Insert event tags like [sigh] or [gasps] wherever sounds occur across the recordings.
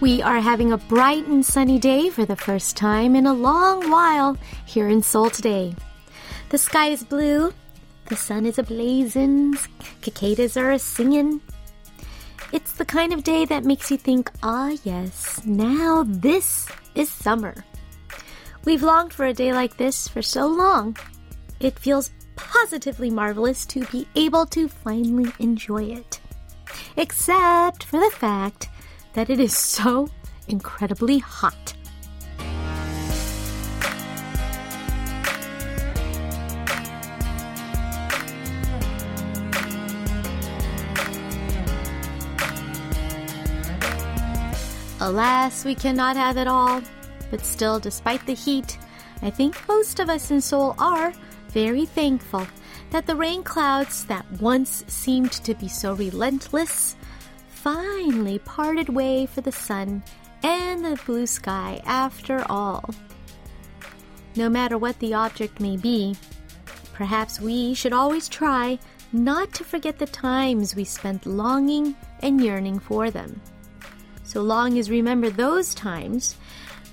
We are having a bright and sunny day for the first time in a long while here in Seoul today. The sky is blue, the sun is ablazing, cicadas are singing. It's the kind of day that makes you think, ah, yes, now this is summer. We've longed for a day like this for so long. It feels positively marvelous to be able to finally enjoy it. Except for the fact that it is so incredibly hot. Alas, we cannot have it all. But still, despite the heat, I think most of us in Seoul are very thankful that the rain clouds that once seemed to be so relentless finally parted way for the sun and the blue sky after all. No matter what the object may be, perhaps we should always try not to forget the times we spent longing and yearning for them. So long as we remember those times,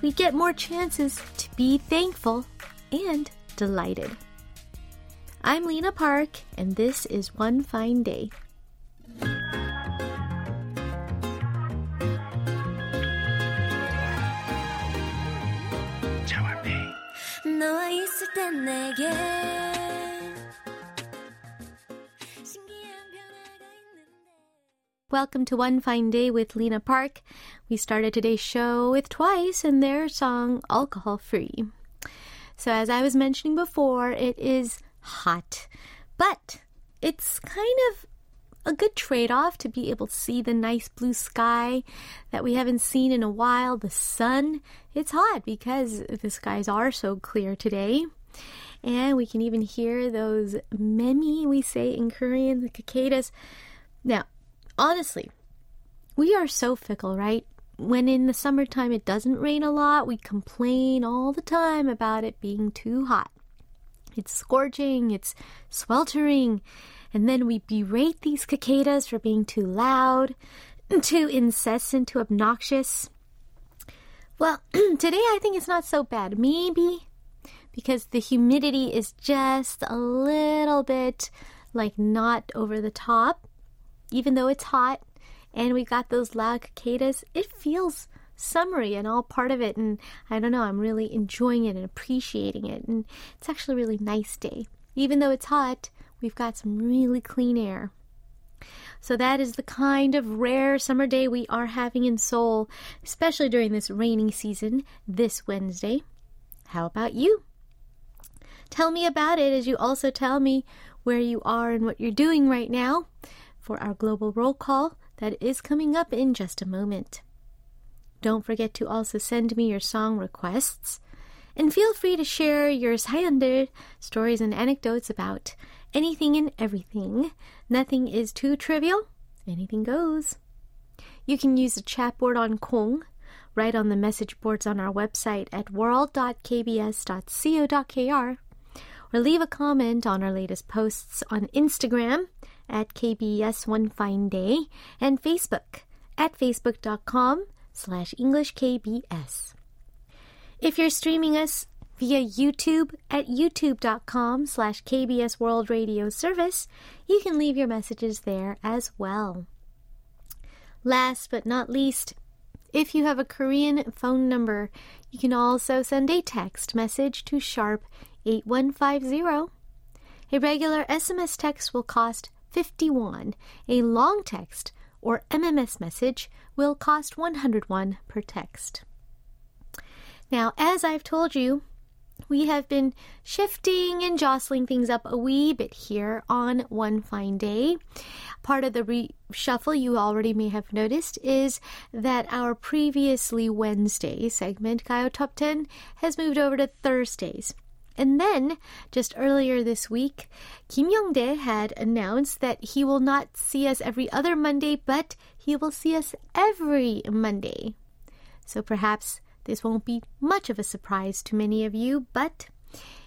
we get more chances to be thankful and delighted. I'm Lena Park, and this is One Fine Day. 너와 있을 땐 내게 Welcome to One Fine Day with Lena Park. We started today's show with Twice and their song Alcohol Free. So, as I was mentioning before, it is hot, but it's kind of a good trade off to be able to see the nice blue sky that we haven't seen in a while. The sun, it's hot because the skies are so clear today. And we can even hear those memi we say in Korean, the cicadas. Now, honestly, we are so fickle, right? When in the summertime it doesn't rain a lot, we complain all the time about it being too hot. It's scorching, it's sweltering, and then we berate these cicadas for being too loud, [clears throat] too incessant, too obnoxious. Well, [clears throat] today I think it's not so bad. Maybe because the humidity is just a little bit like not over the top, even though it's hot and we got those loud cicadas, it feels summery and all part of it. And I don't know, I'm really enjoying it and appreciating it. And it's actually a really nice day. Even though it's hot, we've got some really clean air. So that is the kind of rare summer day we are having in Seoul, especially during this rainy season this Wednesday. How about you? Tell me about it as you also tell me where you are and what you're doing right now for our global roll call that is coming up in just a moment. Don't forget to also send me your song requests and feel free to share your 사연들, stories and anecdotes about anything and everything. Nothing is too trivial. Anything goes. You can use the chat board on Kong, write on the message boards on our website at world.kbs.co.kr, or leave a comment on our latest posts on Instagram at KBS One Fine Day and Facebook at facebook.com slash EnglishKBS. If you're streaming us via YouTube at youtube.com slash KBS World Radio Service. You can leave your messages there as well. Last but not least, if you have a Korean phone number, you can also send a text message to sharp 8150. A regular SMS text will cost 51. A long text or MMS message will cost 101 per text. Now, as I've told you, we have been shifting and jostling things up a wee bit here on one fine day. Part of the reshuffle you already may have noticed is that our previously Wednesday segment, Gayo Top 10, has moved over to Thursdays. And then, just earlier this week, Kim Young-dae had announced that he will not see us every other Monday, but he will see us every Monday. So perhaps this won't be much of a surprise to many of you, but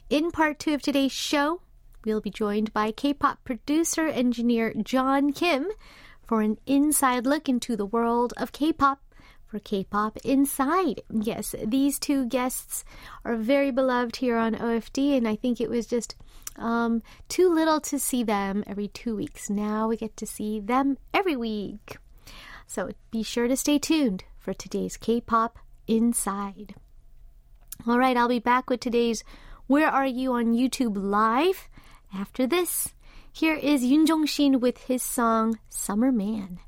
in part two of today's show, we'll be joined by K pop producer engineer John Kim for an inside look into the world of K pop for K-pop Inside. Yes, these two guests are very beloved here on OFD, and I think it was just um, too little to see them every two weeks. Now we get to see them every week. So be sure to stay tuned for today's K-pop Inside. All right, I'll be back with today's Where Are You on YouTube Live after this. Here is Yoon Jong Shin with his song Summer Man.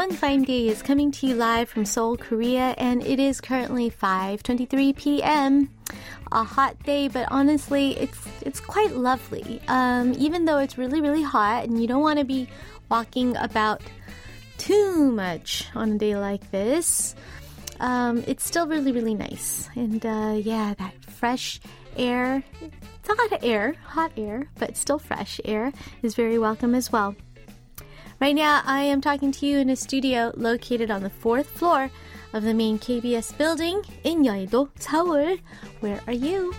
One Fine Day is coming to you live from Seoul, Korea, and it is currently 5:23 p.m. A hot day, but honestly, it's it's quite lovely. Um, even though it's really really hot, and you don't want to be walking about too much on a day like this, um, it's still really really nice. And uh, yeah, that fresh air. It's hot air, hot air, but still fresh air is very welcome as well. Right now, I am talking to you in a studio located on the fourth floor of the main KBS building in Yeouido, Seoul. Where are you?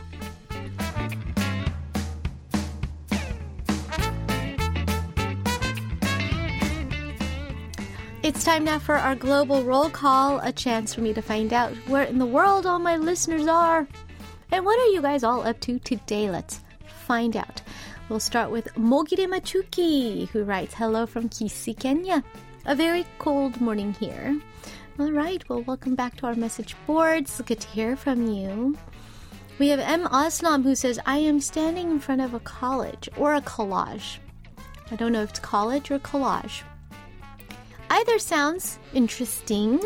It's time now for our global roll call, a chance for me to find out where in the world all my listeners are. And what are you guys all up to today? Let's find out. We'll start with Mogire Machuki, who writes, Hello from Kisii, Kenya. A very cold morning here. All right, well, welcome back to our message boards. Good to hear from you. We have M. Aslam who says, I am standing in front of a college or a collage. I don't know if it's college or collage. Either sounds interesting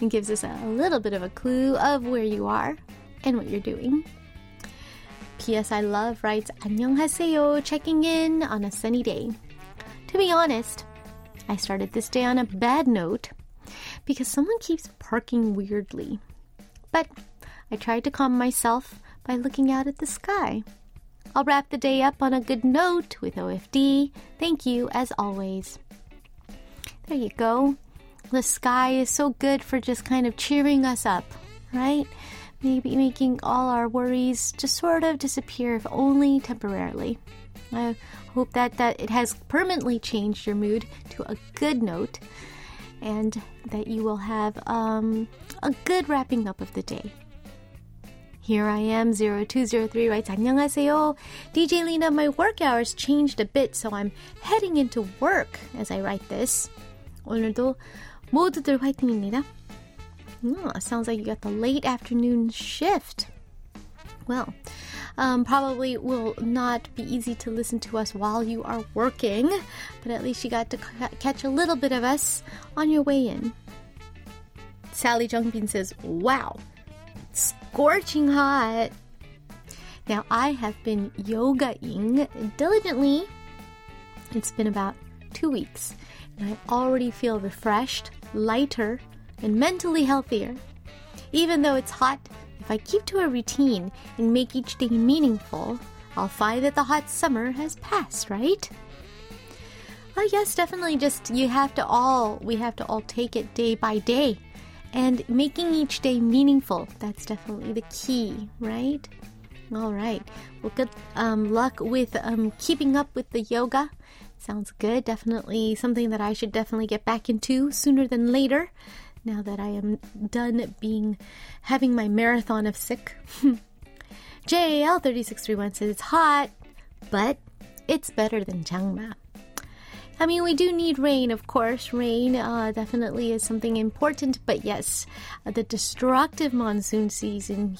and gives us a little bit of a clue of where you are and what you're doing. P.S. I Love writes, 안녕하세요. checking in on a sunny day. To be honest, I started this day on a bad note because someone keeps parking weirdly. But I tried to calm myself by looking out at the sky. I'll wrap the day up on a good note with OFD. Thank you, as always. There you go. The sky is so good for just kind of cheering us up, right? maybe making all our worries just sort of disappear, if only temporarily. I hope that, that it has permanently changed your mood to a good note and that you will have um, a good wrapping up of the day. Here I am, 0203 writes, 안녕하세요. DJ Lena, my work hours changed a bit, so I'm heading into work as I write this. 오늘도 모두들 화이팅입니다. Oh, sounds like you got the late afternoon shift. Well, um, probably will not be easy to listen to us while you are working, but at least you got to c- catch a little bit of us on your way in. Sally Jungbin says, Wow, scorching hot. Now, I have been yogaing diligently. It's been about two weeks, and I already feel refreshed, lighter, and mentally healthier. Even though it's hot, if I keep to a routine and make each day meaningful, I'll find that the hot summer has passed, right? Oh, yes, definitely. Just you have to all, we have to all take it day by day. And making each day meaningful, that's definitely the key, right? All right. Well, good um, luck with um, keeping up with the yoga. Sounds good. Definitely something that I should definitely get back into sooner than later now that I am done being having my marathon of sick. [laughs] JAL3631 says it's hot, but it's better than Changma. I mean, we do need rain, of course. Rain uh, definitely is something important, but yes, uh, the destructive monsoon season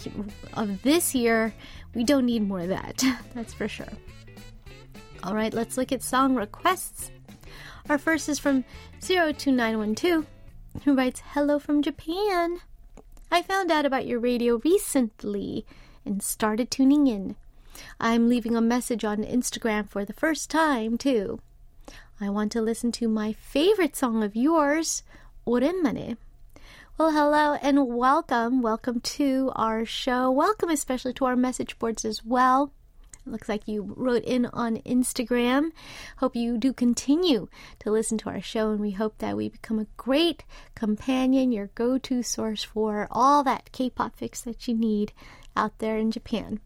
of this year, we don't need more of that. [laughs] That's for sure. All right, let's look at song requests. Our first is from 02912 who writes Hello from Japan. I found out about your radio recently and started tuning in. I'm leaving a message on Instagram for the first time, too. I want to listen to my favorite song of yours, Orenmane. Well, hello and welcome. Welcome to our show. Welcome, especially to our message boards as well. Looks like you wrote in on Instagram. Hope you do continue to listen to our show, and we hope that we become a great companion, your go to source for all that K pop fix that you need out there in Japan.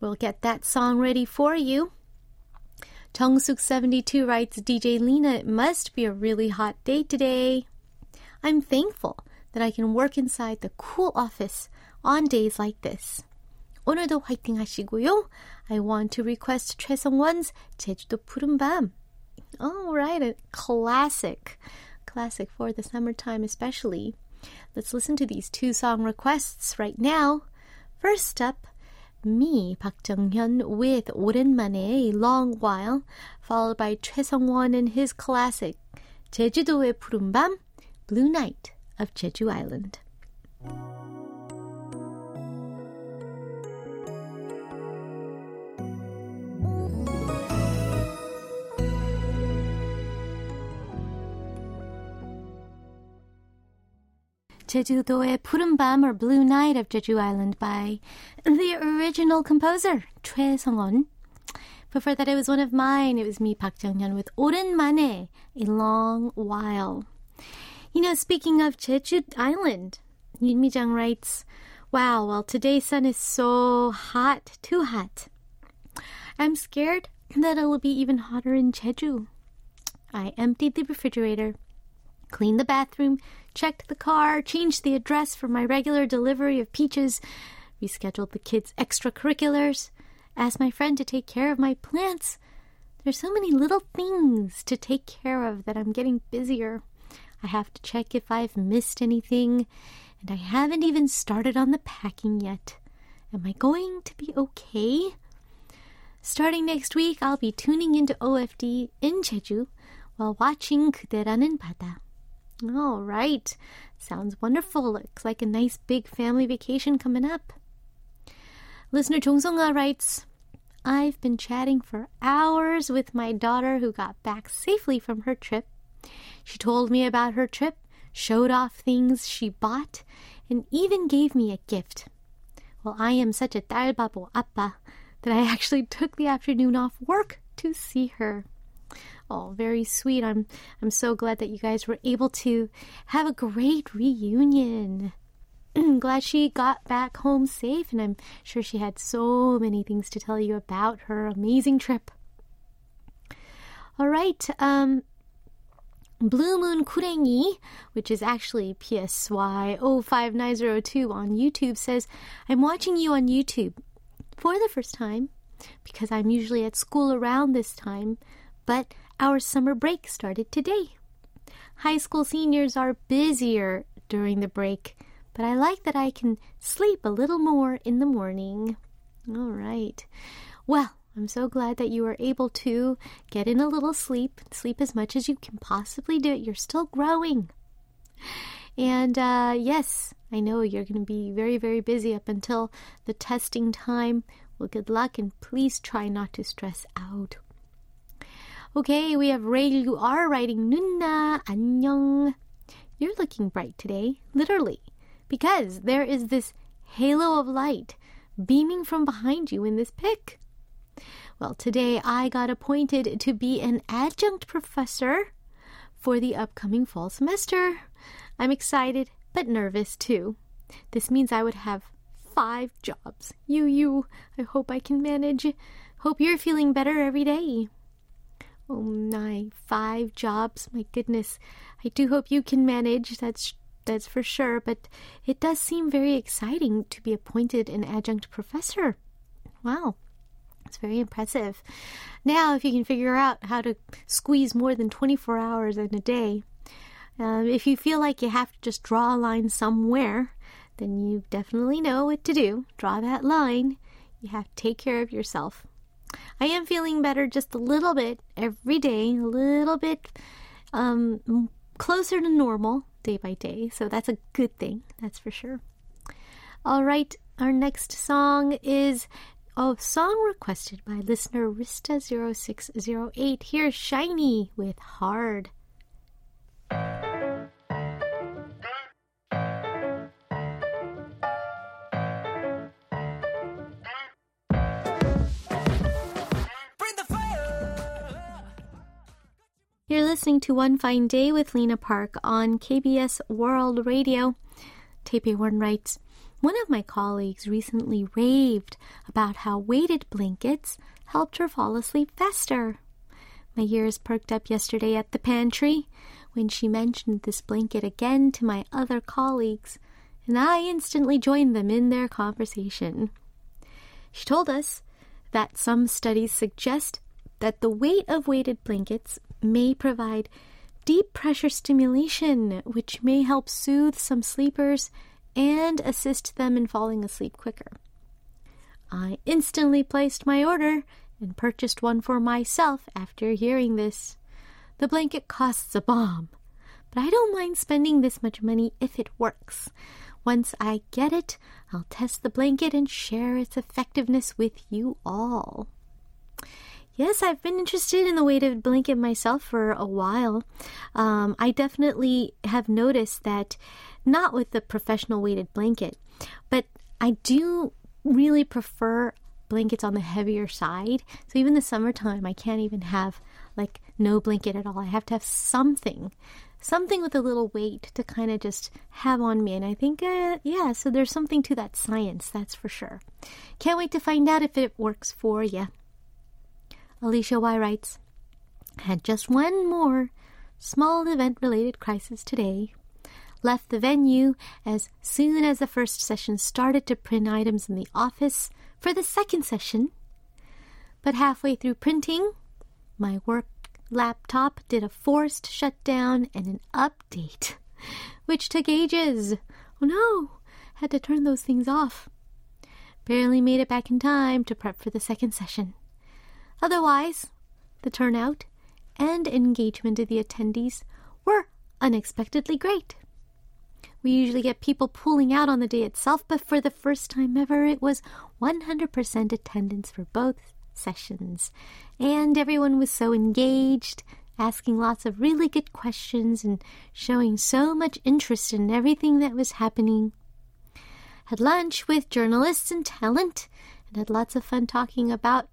We'll get that song ready for you. Tongsuk72 writes DJ Lena, it must be a really hot day today. I'm thankful that I can work inside the cool office on days like this. 오늘도 화이팅 하시고요. I want to request 최성원's 제주도 푸른 밤. All right, a classic. Classic for the summertime especially. Let's listen to these two song requests right now. First up, me, Park Jung-hyun with 오랜만에 A Long While, followed by 최성원 and his classic 제주도의 푸른밤, Blue Night of Jeju Island. 제주도의 푸른 밤 or Blue Night of Jeju Island by the original composer, Choi Sung-won. Before that, it was one of mine. It was me, Park Jung-hyun, with 오랜만에, a long while. You know, speaking of Jeju Island, Yun Mi-jung writes, Wow, well, today's sun is so hot, too hot. I'm scared that it'll be even hotter in Jeju. I emptied the refrigerator, cleaned the bathroom, checked the car, changed the address for my regular delivery of peaches, rescheduled the kids' extracurriculars, asked my friend to take care of my plants. There's so many little things to take care of that I'm getting busier. I have to check if I've missed anything, and I haven't even started on the packing yet. Am I going to be okay? Starting next week, I'll be tuning into OFD in Jeju while watching 그대라는 바다. all right. Sounds wonderful. Looks like a nice big family vacation coming up. Listener Chungsonga uh, writes, I've been chatting for hours with my daughter who got back safely from her trip. She told me about her trip, showed off things she bought, and even gave me a gift. Well, I am such a talbabo appa that I actually took the afternoon off work to see her. Very sweet. I'm I'm so glad that you guys were able to have a great reunion. [clears throat] glad she got back home safe and I'm sure she had so many things to tell you about her amazing trip. All right, um Blue Moon Kurengi, which is actually PSY 05902 on YouTube, says, I'm watching you on YouTube for the first time because I'm usually at school around this time, but our summer break started today. High school seniors are busier during the break, but I like that I can sleep a little more in the morning. All right. Well, I'm so glad that you were able to get in a little sleep, sleep as much as you can possibly do. You're still growing. And uh, yes, I know you're going to be very, very busy up until the testing time. Well, good luck and please try not to stress out. Okay, we have Ray You are writing Nunna 안녕. You're looking bright today, literally, because there is this halo of light beaming from behind you in this pic. Well, today I got appointed to be an adjunct professor for the upcoming fall semester. I'm excited, but nervous too. This means I would have five jobs. You, you, I hope I can manage. Hope you're feeling better every day. Oh my, five jobs. My goodness. I do hope you can manage. That's that's for sure, but it does seem very exciting to be appointed an adjunct professor. Wow. It's very impressive. Now, if you can figure out how to squeeze more than 24 hours in a day, um, if you feel like you have to just draw a line somewhere, then you definitely know what to do. Draw that line. You have to take care of yourself. I am feeling better just a little bit every day, a little bit um, closer to normal day by day. So that's a good thing, that's for sure. All right, our next song is a song requested by listener Rista0608. Here's SHINee with Hard. You're listening to One Fine Day with Lena Park on KBS World Radio. Taipei One writes, one of my colleagues recently raved about how weighted blankets helped her fall asleep faster. My ears perked up yesterday at the pantry when she mentioned this blanket again to my other colleagues, and I instantly joined them in their conversation. She told us that some studies suggest that the weight of weighted blankets may provide deep pressure stimulation, which may help soothe some sleepers and assist them in falling asleep quicker. I instantly placed my order and purchased one for myself after hearing this. The blanket costs a bomb, but I don't mind spending this much money if it works. Once I get it, I'll test the blanket and share its effectiveness with you all. Yes, I've been interested in the weighted blanket myself for a while. Um, I definitely have noticed that, not with the professional weighted blanket, but I do really prefer blankets on the heavier side. So even the summertime, I can't even have like no blanket at all. I have to have something, something with a little weight to kind of just have on me. And I think, uh, yeah, so there's something to that science, that's for sure. Can't wait to find out if it works for you. Alicia Y writes, had just one more small event related crisis today. Left the venue as soon as the first session started to print items in the office for the second session. But halfway through printing, my work laptop did a forced shutdown and an update, [laughs] which took ages. Oh no, had to turn those things off. Barely made it back in time to prep for the second session. Otherwise, the turnout and engagement of the attendees were unexpectedly great. We usually get people pulling out on the day itself, but for the first time ever, it was 100% attendance for both sessions. And everyone was so engaged, asking lots of really good questions and showing so much interest in everything that was happening. Had lunch with journalists and talent, and had lots of fun talking about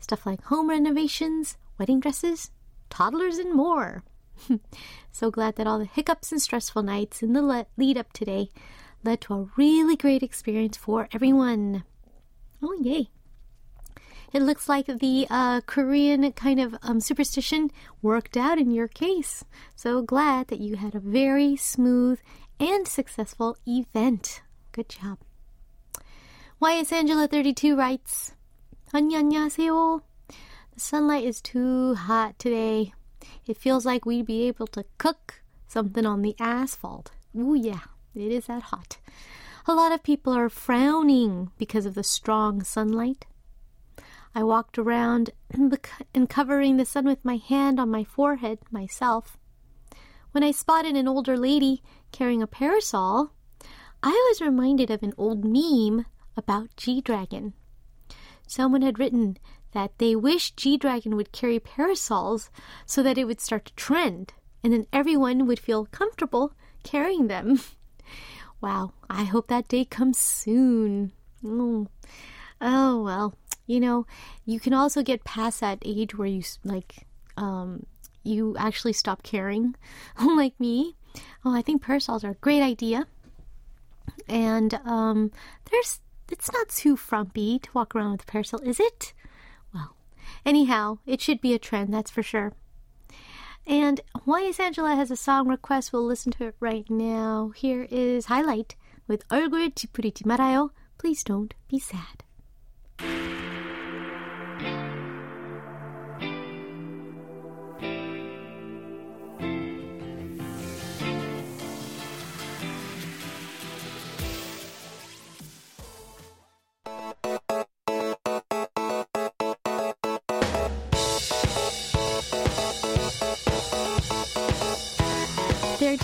stuff like home renovations, wedding dresses, toddlers, and more. [laughs] so glad that all the hiccups and stressful nights in the le- lead up today led to a really great experience for everyone. Oh, yay! It looks like the uh, Korean kind of um, superstition worked out in your case. So glad that you had a very smooth and successful event. Good job. YS Angela 32 writes, 안녕하세요. The sunlight is too hot today. It feels like we'd be able to cook something on the asphalt. Ooh, yeah, it is that hot. A lot of people are frowning because of the strong sunlight. I walked around and covering the sun with my hand on my forehead myself. When I spotted an older lady carrying a parasol, I was reminded of an old meme about G Dragon. Someone had written that they wish G Dragon would carry parasols so that it would start to trend, and then everyone would feel comfortable carrying them. [laughs] wow, I hope that day comes soon. Oh. oh, well, you know, you can also get past that age where you, like, um, you actually stop caring, [laughs] like me. Oh, I think parasols are a great idea. And um, there's it's not too frumpy to walk around with a parasol, is it? Well, anyhow, it should be a trend, that's for sure. And YS Angela has a song request. We'll listen to it right now. Here is Highlight with 얼굴 찌푸리지 말아요. Please don't be sad.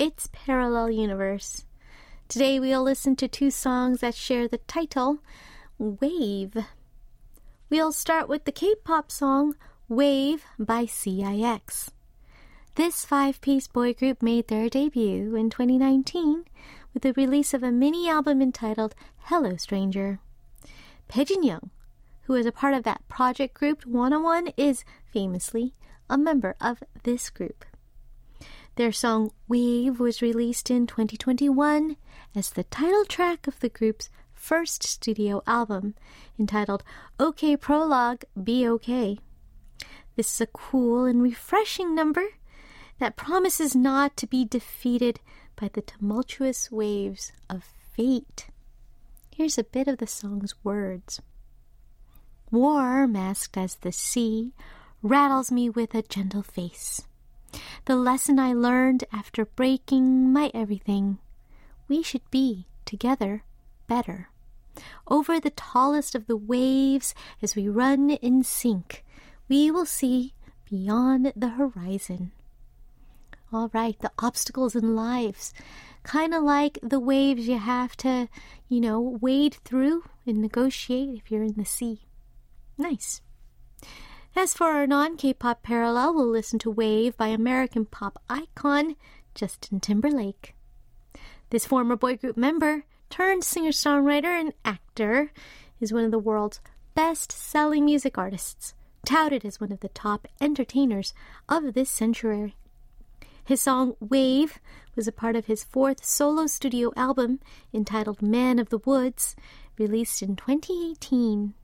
It's Parallel Universe. Today we'll listen to two songs that share the title Wave. We'll start with the K pop song Wave by CIX. This five piece boy group made their debut in 2019 with the release of a mini album entitled Hello Stranger. Bae Jinyoung, who is a part of that project group 101, is famously a member of this group. Their song Wave was released in 2021 as the title track of the group's first studio album entitled OK Prologue Be OK. This is a cool and refreshing number that promises not to be defeated by the tumultuous waves of fate. Here's a bit of the song's words War, masked as the sea, rattles me with a gentle face. The lesson I learned after breaking my everything we should be together better. Over the tallest of the waves, as we run in sync, we will see beyond the horizon. All right, the obstacles in lives. Kind of like the waves you have to, you know, wade through and negotiate if you're in the sea. Nice. As for our non K pop parallel, we'll listen to Wave by American pop icon Justin Timberlake. This former boy group member turned singer songwriter and actor is one of the world's best selling music artists, touted as one of the top entertainers of this century. His song Wave was a part of his fourth solo studio album entitled Man of the Woods, released in 2018.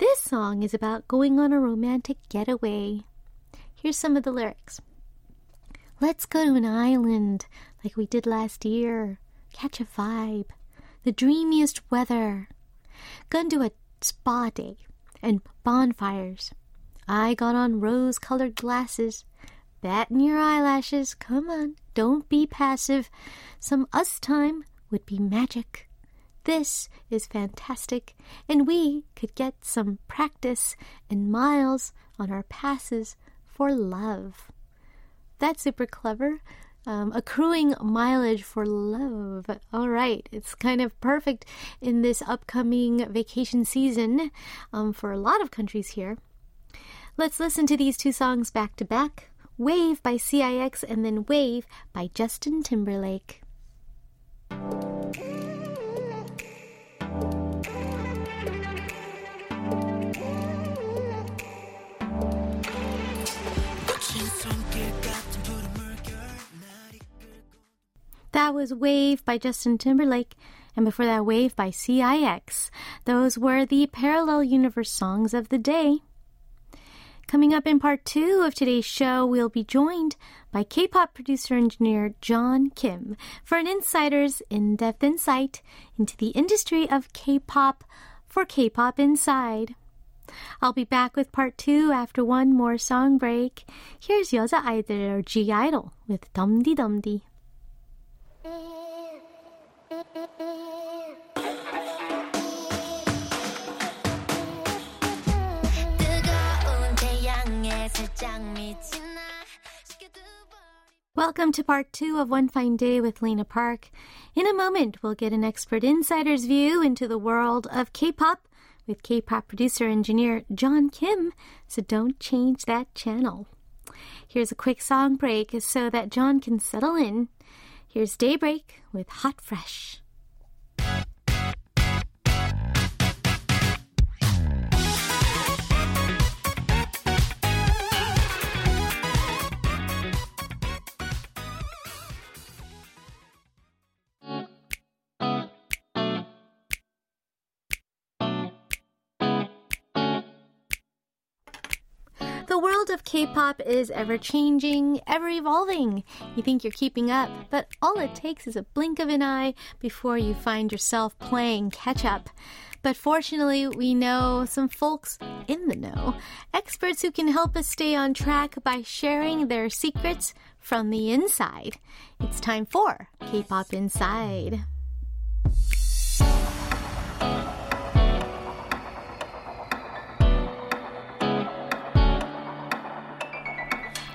This song is about going on a romantic getaway. Here's some of the lyrics Let's go to an island like we did last year, catch a vibe, the dreamiest weather. Gonna do a spa day and bonfires. I got on rose colored glasses Batten your eyelashes. Come on. Don't be passive. Some us time would be magic. This is fantastic, and we could get some practice and miles on our passes for love. That's super clever. Um, accruing mileage for love. All right, it's kind of perfect in this upcoming vacation season um, for a lot of countries here. Let's listen to these two songs back to back. Wave by CIX, and then Wave by Justin Timberlake. That was Wave by Justin Timberlake, and before that, Wave by CIX. Those were the Parallel Universe songs of the day. Coming up in part two of today's show, we'll be joined by K pop producer engineer John Kim for an insider's in depth insight into the industry of K pop for K pop Inside. I'll be back with part two after one more song break. Here's YOZA 아이들 or G I-DLE with Dumdi Dumdi. Welcome to part two of One Fine Day with Lena Park. In a moment, we'll get an expert insider's view into the world of K pop with K pop producer engineer John Kim, so don't change that channel. Here's a quick song break so that John can settle in. Here's Daybreak with Hot Fresh. Of K pop is ever changing, ever evolving. You think you're keeping up, but all it takes is a blink of an eye before you find yourself playing catch up. But fortunately, we know some folks in the know, experts who can help us stay on track by sharing their secrets from the inside. It's time for K pop Inside.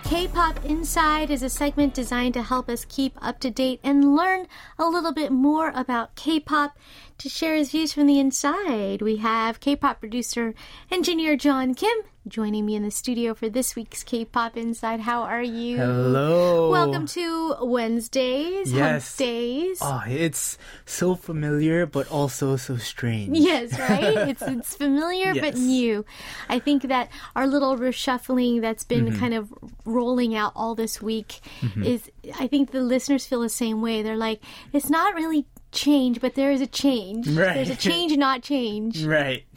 K-Pop Inside is a segment designed to help us keep up to date and learn a little bit more about K-pop. To share his views from the inside, we have K-pop producer engineer John Kim joining me in the studio for this week's K-pop Inside. How are you? Hello. Welcome to Wednesdays, Yes. Days. Oh, it's so familiar, but also so strange. Yes, right? [laughs] It's it's familiar but new. I think that our little reshuffling that's been Mm-hmm. kind of rolling out all this week is I think the listeners feel the same way. They're like, it's not really change, but there is a change. Right. There's a change, not change. [laughs] Right. [laughs]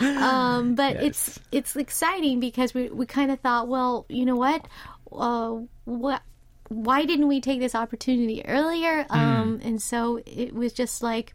Um, but Yes. it's it's exciting because we we kind of thought, well, you know what, uh, what. Why didn't we take this opportunity earlier? Hmm. Um, and so it was just like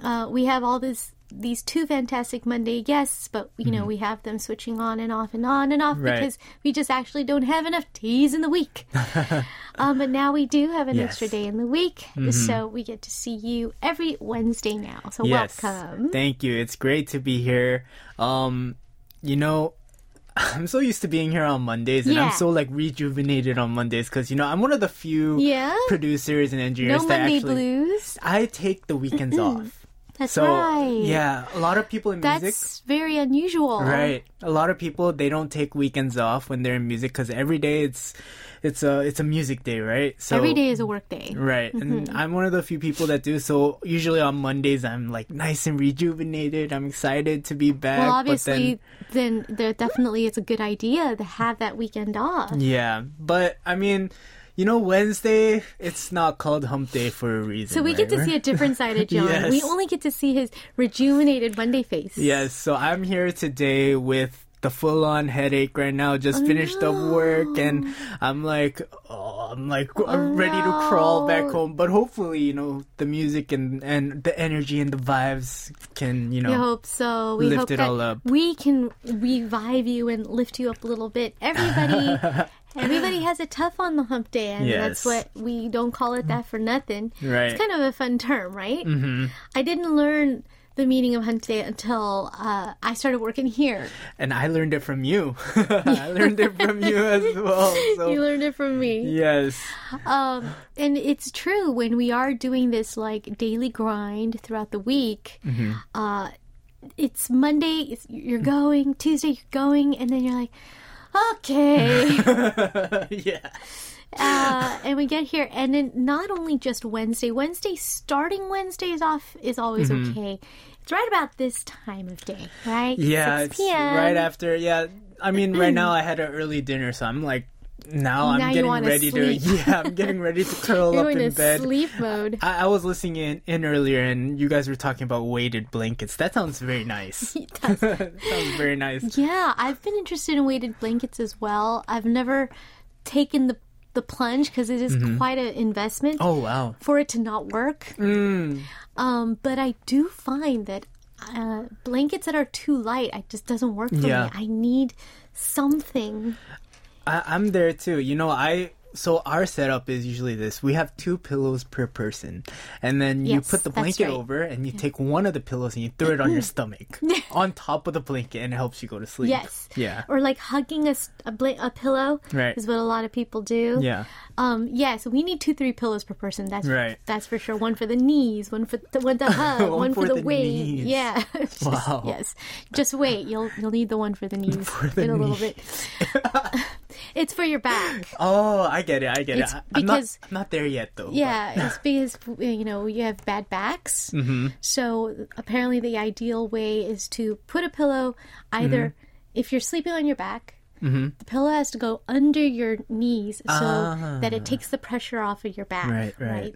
uh, we have all this these two fantastic Monday guests, but you know we have them switching on and off and on and off Mm-hmm. Right. because we just actually don't have enough days in the week. [laughs] um, but now we do have an Yes. Mm-hmm. extra day in the week, so we get to see you every Wednesday now. So Yes. welcome. Thank you. It's great to be here. Um, you know, [laughs] I'm so used to being here on Mondays, and Yeah. I'm so like rejuvenated on Mondays because you know I'm one of the few Yeah? producers and engineers No that Monday actually blues. I take the weekends off. That's So right. yeah, a lot of people in music. That's very unusual. Right. A lot of people they don't take weekends off when they're in music because every day it's it's a it's a music day, right? So Every day is a work day. Right. And mm-hmm. I'm one of the few people that do. So usually on Mondays, I'm like nice and rejuvenated. I'm excited to be back. Well, but obviously, then, there definitely it's a good idea to have that weekend off. yeah. But I mean, you know, Wednesday, it's not called hump day for a reason. So we get to see a different side of [laughs] John. Yes. We only get to see his rejuvenated Monday face. Yes. So I'm here today with the full on headache right now. Just finished up work and I'm like, oh, I'm like, I'm ready to crawl back home. But hopefully, you know, the music and, and the energy and the vibes can, you know. We hope so. We Lift hope it all up. we can revive you and lift you up a little bit. Everybody, [laughs] everybody [sighs] has a tough on the hump day, and that's what we don't call it that for nothing. Right. It's kind of a fun term, right? Mm-hmm. I didn't learn the meaning of hump day until uh, I started working here. And I learned it from you. [laughs] I [laughs] learned it from you as well. So You learned it from me. yes. Um, and it's true when we are doing this like daily grind throughout the week. Mm-hmm. Uh, it's Monday, it's, you're going, Tuesday, you're going, and then you're like, okay. [laughs] yeah. uh, and we get here, and then not only just Wednesday, Wednesday, starting Wednesdays off is always okay. It's right about this time of day, right? Mm-hmm. Yeah, 6 it's p.m. right after yeah. I mean right now I had an early dinner so I'm like now I'm getting ready sleep. to yeah, I'm getting ready to [laughs] curl up in in bed. sleep mode. I, I was listening in, in earlier and you guys were talking about weighted blankets. That sounds very nice. [laughs] [laughs] Sounds very nice. Yeah, I've been interested in weighted blankets as well. I've never taken the the plunge because it is quite an investment Oh wow. for it to not work. Mm. Um, but I do find that uh, blankets that are too light, I just doesn't work for Yeah. me. I need something. I, I'm there too. You know, I so our setup is usually this: we have two pillows per person, and then you Yes, put the blanket right. over, and you take one of the pillows and you throw it on your [laughs] stomach, on top of the blanket, and it helps you go to sleep. Yes. Yeah. Or like hugging a, a, bla- a pillow Right. is what a lot of people do. Yeah. Um, yeah, so we need two, three pillows per person. That's Right. That's for sure. One for the knees, one for the [laughs] one to hug, One one, for, for the, the weight. Yeah. [laughs] Just- Wow. Yes. Just wait. You'll you'll need the one for the knees the in a little bit. It's for your back. Oh, I get it. I get It's it. I- not, because- I'm not there yet, though. Yeah, it's [laughs] because you know you have bad backs. Mm-hmm. So apparently, the ideal way is to put a pillow either mm-hmm. if you're sleeping on your back. Mm-hmm. The pillow has to go under your knees so ah. that it takes the pressure off of your back. Right, right.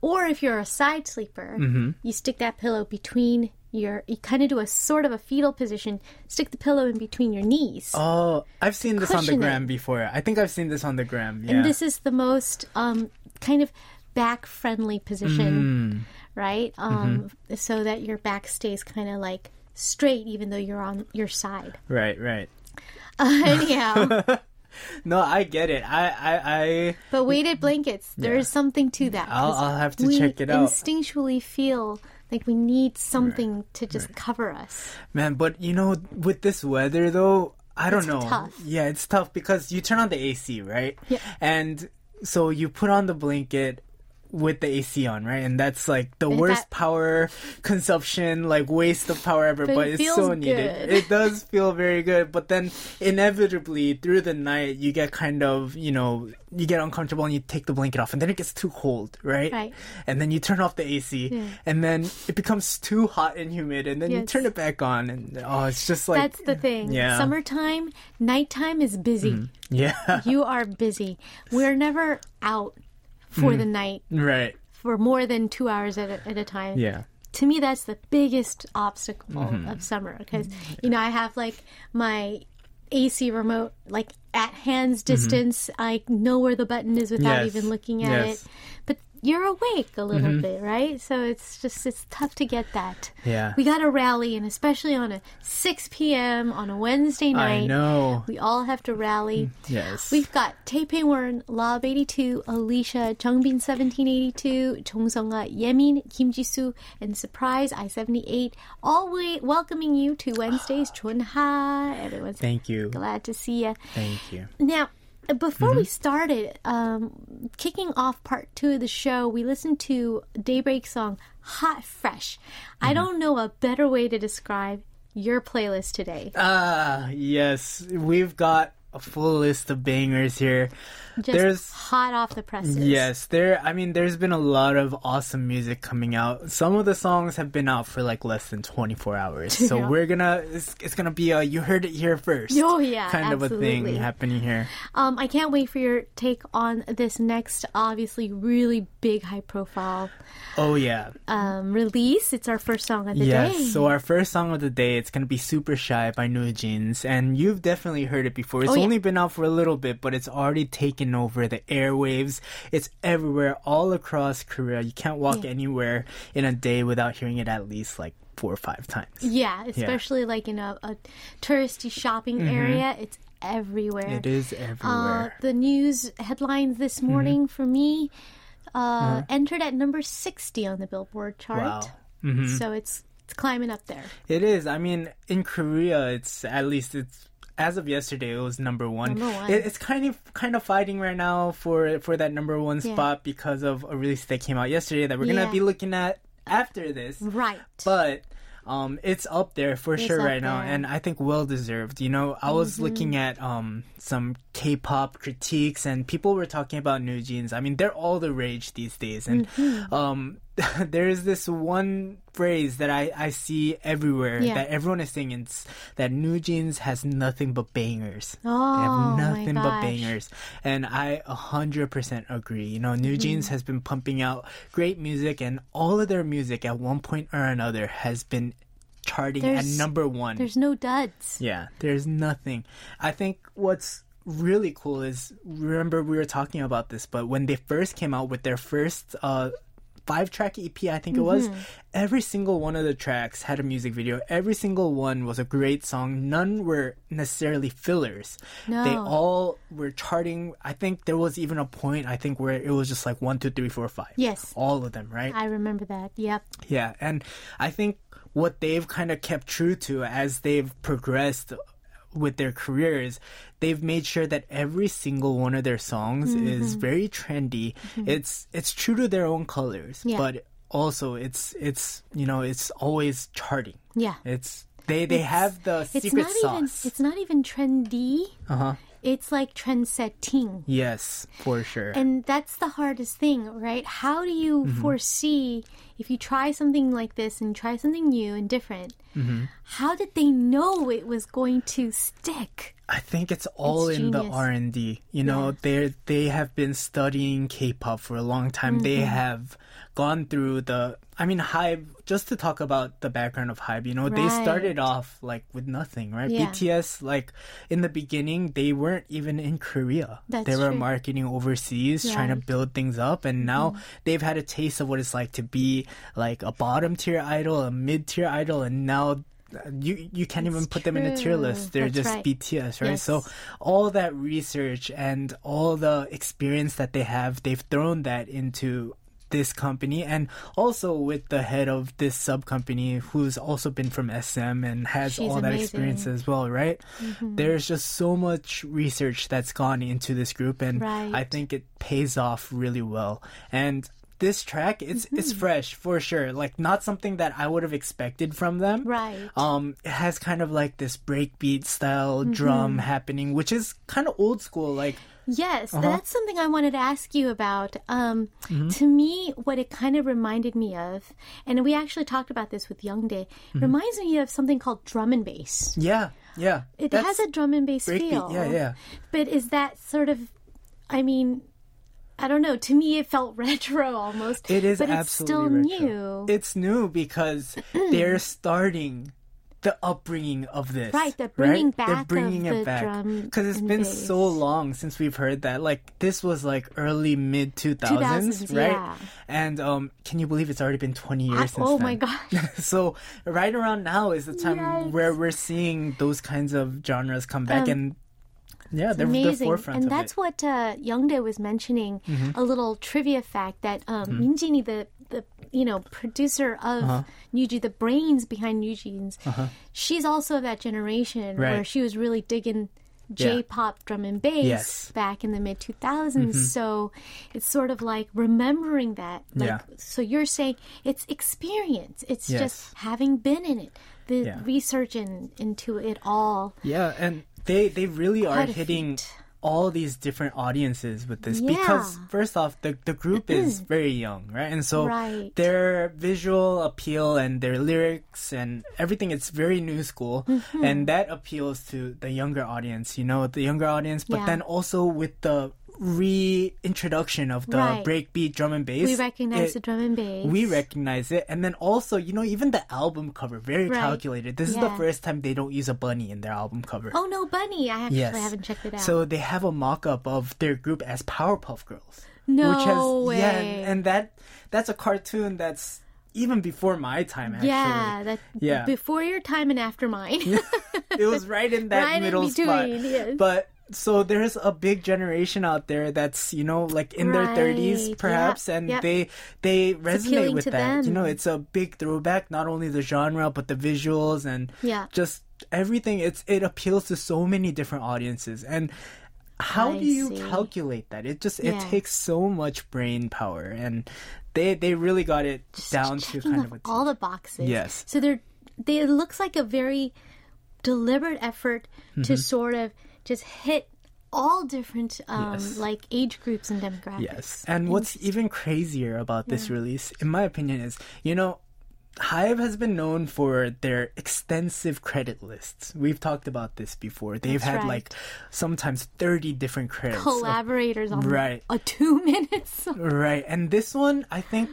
Or if you're a side sleeper, mm-hmm. you stick that pillow between you're you kind of do a sort of a fetal position, stick the pillow in between your knees. Oh, I've seen this on the Cushion it. gram before. I think I've seen this on the gram. Yeah. And this is the most um, kind of back friendly Mm. position, right? Um, Mm-hmm. So that your back stays kind of like straight, even though you're on your side. right, right. Uh, anyhow, [laughs] No, I get it. I, I, I but weighted blankets, there is something to that. I'll- I'll have to check it out. instinctually feel like we need something to just cover us. Man, but you know, with this weather though, I don't It's know. tough. Yeah, it's tough because you turn on the AC, right? Yeah. And so you put on the blanket with the AC on, right? And that's like the And worst that- power consumption, like waste of power ever, But but, it it's so needed. good. It does feel very good, but then inevitably through the night you get kind of, you know, you get uncomfortable and you take the blanket off and then it gets too cold, right? Right. And then you turn off the AC Yeah. and then it becomes too hot and humid and then you turn it back on and oh, it's just like That's the thing. Yeah. Summertime, nighttime is busy. Mm-hmm. Yeah. You are busy. We're never out for Mm. the night right. for more than two hours at a, at a time. Yeah. To me, that's the biggest obstacle Mm-hmm. of summer because, you know, I have like my AC remote like at hand's distance. I know where the button is without Yes. even looking at Yes. Mm-hmm. it. But you're awake a little mm-hmm. bit, right? So it's just, it's tough to get that. Yeah. We got to rally, and especially on a 6 p.m. on a Wednesday night. I know. We all have to rally. Mm, yes. We've got Taipei Warren, Lob 82, Alicia, Chongbin 1782, Chongseonga, Yemin, Kim Jisoo, and Surprise I 78, all way welcoming you to Wednesday's Chunha. Everyone's Thank you. glad to see you. Thank you. Now, before Mm-hmm. we started, um, kicking off part two of the show, we listened to Daybreak song Hot Fresh. Mm-hmm. I don't know a better way to describe your playlist today. Ah, yes. We've got a full list of bangers here. Just There's hot off the presses. Yes, there I mean there's been a lot of awesome music coming out. Some of the songs have been out for like less than 24 hours. [laughs] So Yeah. we're going to it's, it's going to be a you heard it here first. Oh, yeah, kind of a thing happening here. Um, I can't wait for your take on this next, obviously, really big, high profile Oh yeah. um, release. It's our first song of the yes. day. Yes. So our first song of the day, it's gonna be "Super Shy" by New Jeans, and you've definitely heard it before. It's Oh, yeah. only been out for a little bit, but it's already taken over the airwaves. It's everywhere, all across Korea. You can't walk Yeah. anywhere in a day without hearing it at least like four or five times. yeah, especially like in a, a touristy shopping area. It's everywhere. Mm-hmm. It is Uh, everywhere. the news headlines Mm-hmm. this morning for me uh, entered at number 60 on the Billboard chart. wow. Mm-hmm. So it's it's climbing up there. It is. I mean, in Korea, it's at least it's as of yesterday, it was number one. Number one. It, it's kind of kind of fighting right now for for that number one Yeah. spot because of a release that came out yesterday that we're gonna Yeah. be looking at after this. Right. But um, it's up there for It's sure right now, there. Mm-hmm. and I think well deserved. You know, I was looking at um some K-pop critiques, and people were talking about New Jeans. I mean, they're all the rage these days, and Mm-hmm. um, [laughs] there's this one phrase that I I see everywhere Yeah. that everyone is saying. It's that New Jeans has nothing but bangers. Oh, They have my nothing but bangers. And I 100% agree. You know, New Jeans Mm-hmm. has been pumping out great music, and all of their music at one point or another has been charting at number one. There's no duds. Yeah, there's nothing. I think what's really cool is remember we were talking about this, but when they first came out with their first uh five track EP, I think it was, Mm-hmm. every single one of the tracks had a music video. Every single one was a great song. None were necessarily fillers. No. They all were charting. I think there was even a point, I think, where it was just like one, two, three, four, five. Yes. All of them, right? I remember that. Yep. Yeah, and I think what they've kind of kept true to as they've progressed with their careers, they've made sure that every single one of their songs is Mm-hmm. very trendy. It's it's true to their own colors, Yeah. but also it's it's you know it's always charting. Yeah. It's they they have the It's secret not even sauce. it's not even trendy. Uh huh. It's like trend setting. Yes, for sure. And that's the hardest thing, right? How do you Mm-hmm. foresee if you try something like this and try something new and different? Mm-hmm. How did they know it was going to stick? I think it's all It's in the. R and D. You know, they they have been studying K-pop for a long time. They Mm-hmm. have gone through the. I mean, Hybe. Just to talk about the background of Hybe, you know, they started off like with nothing, right? Yeah. BTS, like in the beginning, they weren't even in Korea. That's they were true. marketing overseas, trying to build things up, and now they've had a taste of what it's like to be like a bottom tier idol, a mid tier idol, and now. uh, You you can't even It's put them in a tier list. They're That's just right. BTS, right? Yes. So all that research and all the experience that they have, they've thrown that into this company and also with the head of this sub company who's also been from SM and has She's all that amazing. experience as well, right? Mm-hmm. There's just so much research that's gone into this group and Right. I think it pays off really well. And this track, it's it's Mm-hmm. fresh for sure. Like not something that I would have expected from them. Right. Um, it has kind of like this breakbeat style Mm-hmm. drum happening, which is kind of old school. Like, Yes, Uh-huh. that's something I wanted to ask you about. Um, Mm-hmm. To me, what it kind of reminded me of, and we actually talked about this with Youngdae, Mm-hmm. reminds me of something called drum and bass. yeah, yeah, It that's has a drum and bass feel. Yeah, yeah. But is that sort of, I mean, I don't know. To me, it felt [laughs] retro almost. It is but absolutely it's still retro. new. It's new because [clears throat] they're starting the upbringing of this. Right, they're bringing right? back They're of bringing the it back drum because it's been bass. so long since we've heard that. Like this was like early mid 2000s, right? yeah. And um, can you believe it's already been twenty years I- since oh then? my [laughs] gosh. so right around now is the time Yikes. where we're seeing those kinds of genres come back Um, and yeah, they're the amazing. forefront and of that's it. Mm-hmm. what uh, Youngdae was mentioning. A little trivia fact that um, Min Jin이, the the you know producer of Uh-huh. New Jeans, the brains behind New Jeans, she's also of that generation where she was really digging. J-pop drum and bass Yes. Mm-hmm. back in the mid 2000s so it's sort of like remembering that like Yeah. so you're saying it's experience it's Yes. just having been in it the Yeah. research in, into it all Yeah, and they they really are hitting all these different audiences with this Yeah. because first off the the group is very young, right? And so Right. their visual appeal and their lyrics and everything it's very new school Mm-hmm. and that appeals to the younger audience, you know, the younger audience, but Yeah. then also with the reintroduction of the Right. breakbeat drum and bass. we recognize it- the drum and bass we recognize it and then also you know even the album cover very Right. calculated this is the first time they don't use a bunny in their album cover Oh no, Bunny! I actually Yes. haven't checked it out. So they have a mock-up of their group as Powerpuff Girls. No which has, Yeah, way. and that that's a cartoon that's even before my time. Actually, yeah, that Yeah. before your time and after mine. [laughs] it was right in that Right in middle spot. yes. But so there's a big generation out there that's you know like in their 30s perhaps, yep, and yep. they they resonate with that. You know, it's a big throwback. Not only the genre but the visuals and Yeah. just everything. It's it appeals to so many different audiences and. How I do you see. calculate that? It just it takes so much brain power, and they they really got it down to kind of a all the boxes. Yes. So they're they it looks like a very deliberate effort Mm-hmm. to sort of just hit all different um, Yes. like age groups and demographics. Yes. And what's even crazier about this release, in my opinion, is you know, Hybe has been known for their extensive credit lists. We've talked about this before. They've That's had right. like sometimes 30 different credits. Collaborators on Right. a two [laughs] minutes. Right. And this one, I think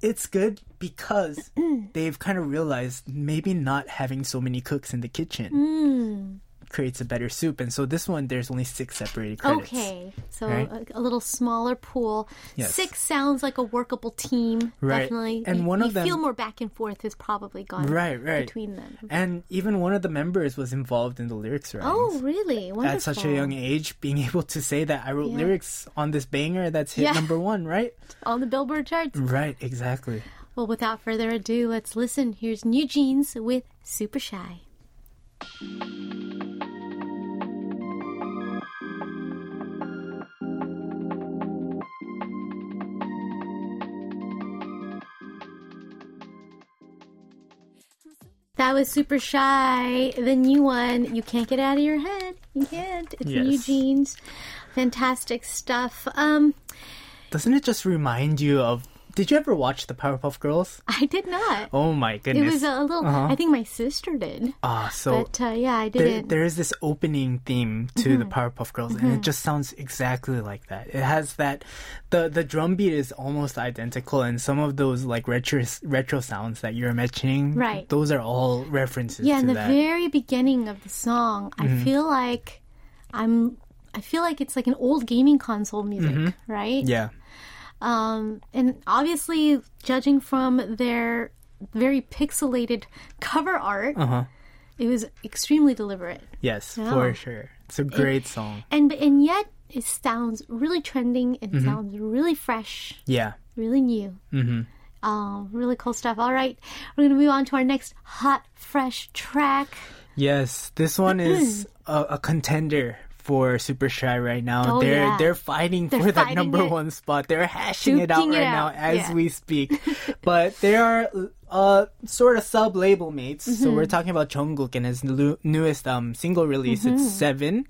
it's good because [clears throat] they've kind of realized maybe not having so many cooks in the kitchen Hmm. Creates a better soup. And so this one, there's only six separated credits. Okay, so Right? a, a little smaller pool. Yes. Six sounds like a workable team. Right. Definitely, And you, one of them- feel more back and forth has probably gone Right, right. between them. And even one of the members was involved in the lyrics writing. Oh, really? Wonderful. at such a young age, being able to say that I wrote Yeah. lyrics on this banger that's hit Yeah. number one, right? [laughs] on the Billboard charts. Right, exactly. Well, without further ado, let's listen. Here's New Jeans with Super Shy. That was Super Shy, the new one. You can't get out of your head. You can't. It's New Jeans. Fantastic stuff. Um, Doesn't it just remind you of Did you ever watch the Powerpuff Girls? [laughs] I did not. Oh my goodness! It was a little. Uh-huh. I think my sister did, Ah, so but uh, yeah, I didn't. there is this opening theme to the mm-hmm. Powerpuff Girls, and it mm-hmm. just sounds exactly like that. It has that the the drum beat is almost identical, and some of those like retro retro sounds that you're mentioning, Right. Those are all references yeah, in the that. very beginning of the song, I mm-hmm. feel like I'm. I feel like it's like an old gaming console music, right? yeah, Um, and obviously, judging from their very pixelated cover art, uh huh. it was extremely deliberate. Yes, Yeah. for sure. It's a great song. And and yet it sounds really trending It Mm-hmm. sounds really fresh, Yeah. really new. Mm-hmm. Um, really cool stuff. All right, we're gonna move on to our next hot, fresh track. Yes, this one is a, a contender for Super Shy right now. Oh, they're yeah. they're fighting They're for that number it. one spot. They're hashing it out Duking it right now as yeah. we speak. [laughs] but they are uh sort of sub label mates. So Mm-hmm. we're talking about Jungkook and his newest um single release. Mm-hmm. It's Seven,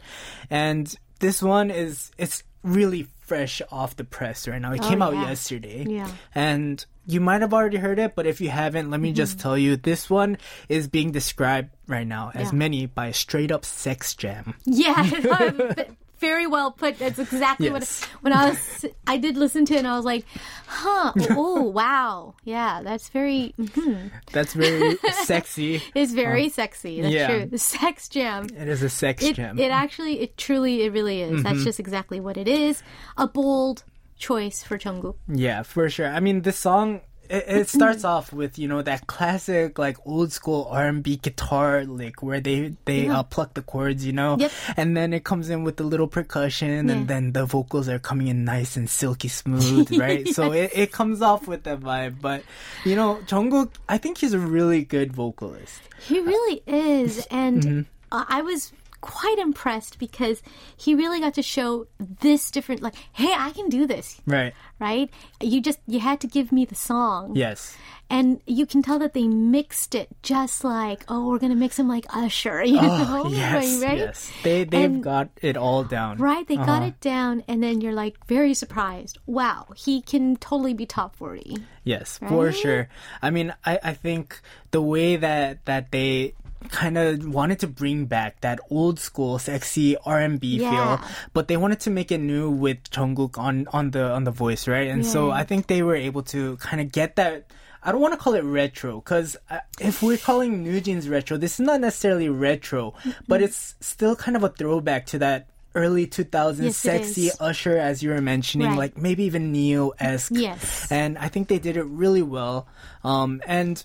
and this one is it's really fresh off the press right now. It Oh, came out yeah. yesterday. Yeah. And you might have already heard it, but if you haven't, let me just Mm-hmm. tell you this one is being described right now as Yeah. many by a straight up sex jam. Yeah, [laughs] [laughs] very well put. That's exactly Yes. what when I was. I did listen to it, and I was like, "Huh? Oh, [laughs] wow! Yeah, that's very. mhm. That's very sexy. [laughs] It's very sexy. That's yeah. true. The sex jam. It is a sex It, jam. it actually, it truly, it really is. Mm-hmm. That's just exactly what it is. A bold choice for Jungkook. yeah, for sure. I mean, this song it, it starts off with you know that classic like old school R&B guitar lick where they they uh, pluck the chords, you know, Yep. and then it comes in with the little percussion, Yeah. and then the vocals are coming in nice and silky smooth, [laughs] right? So it, it comes off with that vibe. But you know, Jungkook, I think he's a really good vocalist. He really is, and Mm-hmm. I was quite impressed because he really got to show this different. Like, hey, I can do this. Right. right? You just you had to give me the song, Yes. and you can tell that they mixed it just like oh, we're gonna mix him like Usher, [laughs] you know, Oh, yes. [laughs] right? Yes. They they've And- got it all down. Right, they got Uh-huh. it down, and then you're like very surprised. Wow, he can totally be top forty. Yes, for sure. I mean, I, I think the way that that they kind of wanted to bring back that old school sexy R&B Yeah. feel, but they wanted to make it new with Jungkook on on the on the voice, right? And so I think they were able to kind of get that I don't want to call it retro because if we're calling New Jeans retro, this is not necessarily retro, but it's still kind of a throwback to that early 2000s Yes, sexy. Usher, as you were mentioning, Right. like maybe even Ne-Yo esque. Yes. And I think they did it really well. Um, and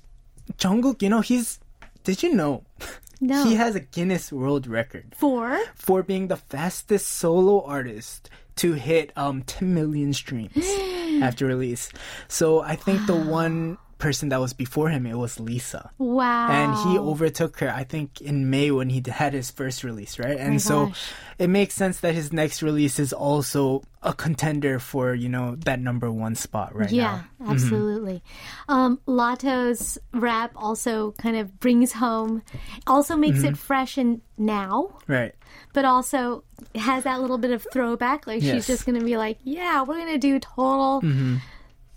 Jungkook, you know, he's. Did you know? [laughs] No. He has a Guinness World Record Four, for being the fastest solo artist to hit um 10 million streams [gasps] after release. So I think the one person that was before him it was Lisa. wow, And he overtook her, I think, in May when he had his first release, right? And my so gosh. it makes sense that his next release is also a contender for, you know, that number one spot right Yeah, now. absolutely. Um, Latto's rap also kind of brings home, also makes Mm-hmm. it fresh and now, Right. but also has that little bit of throwback. Like Yes. Mm-hmm. she's just going to be like, yeah, we're going to do total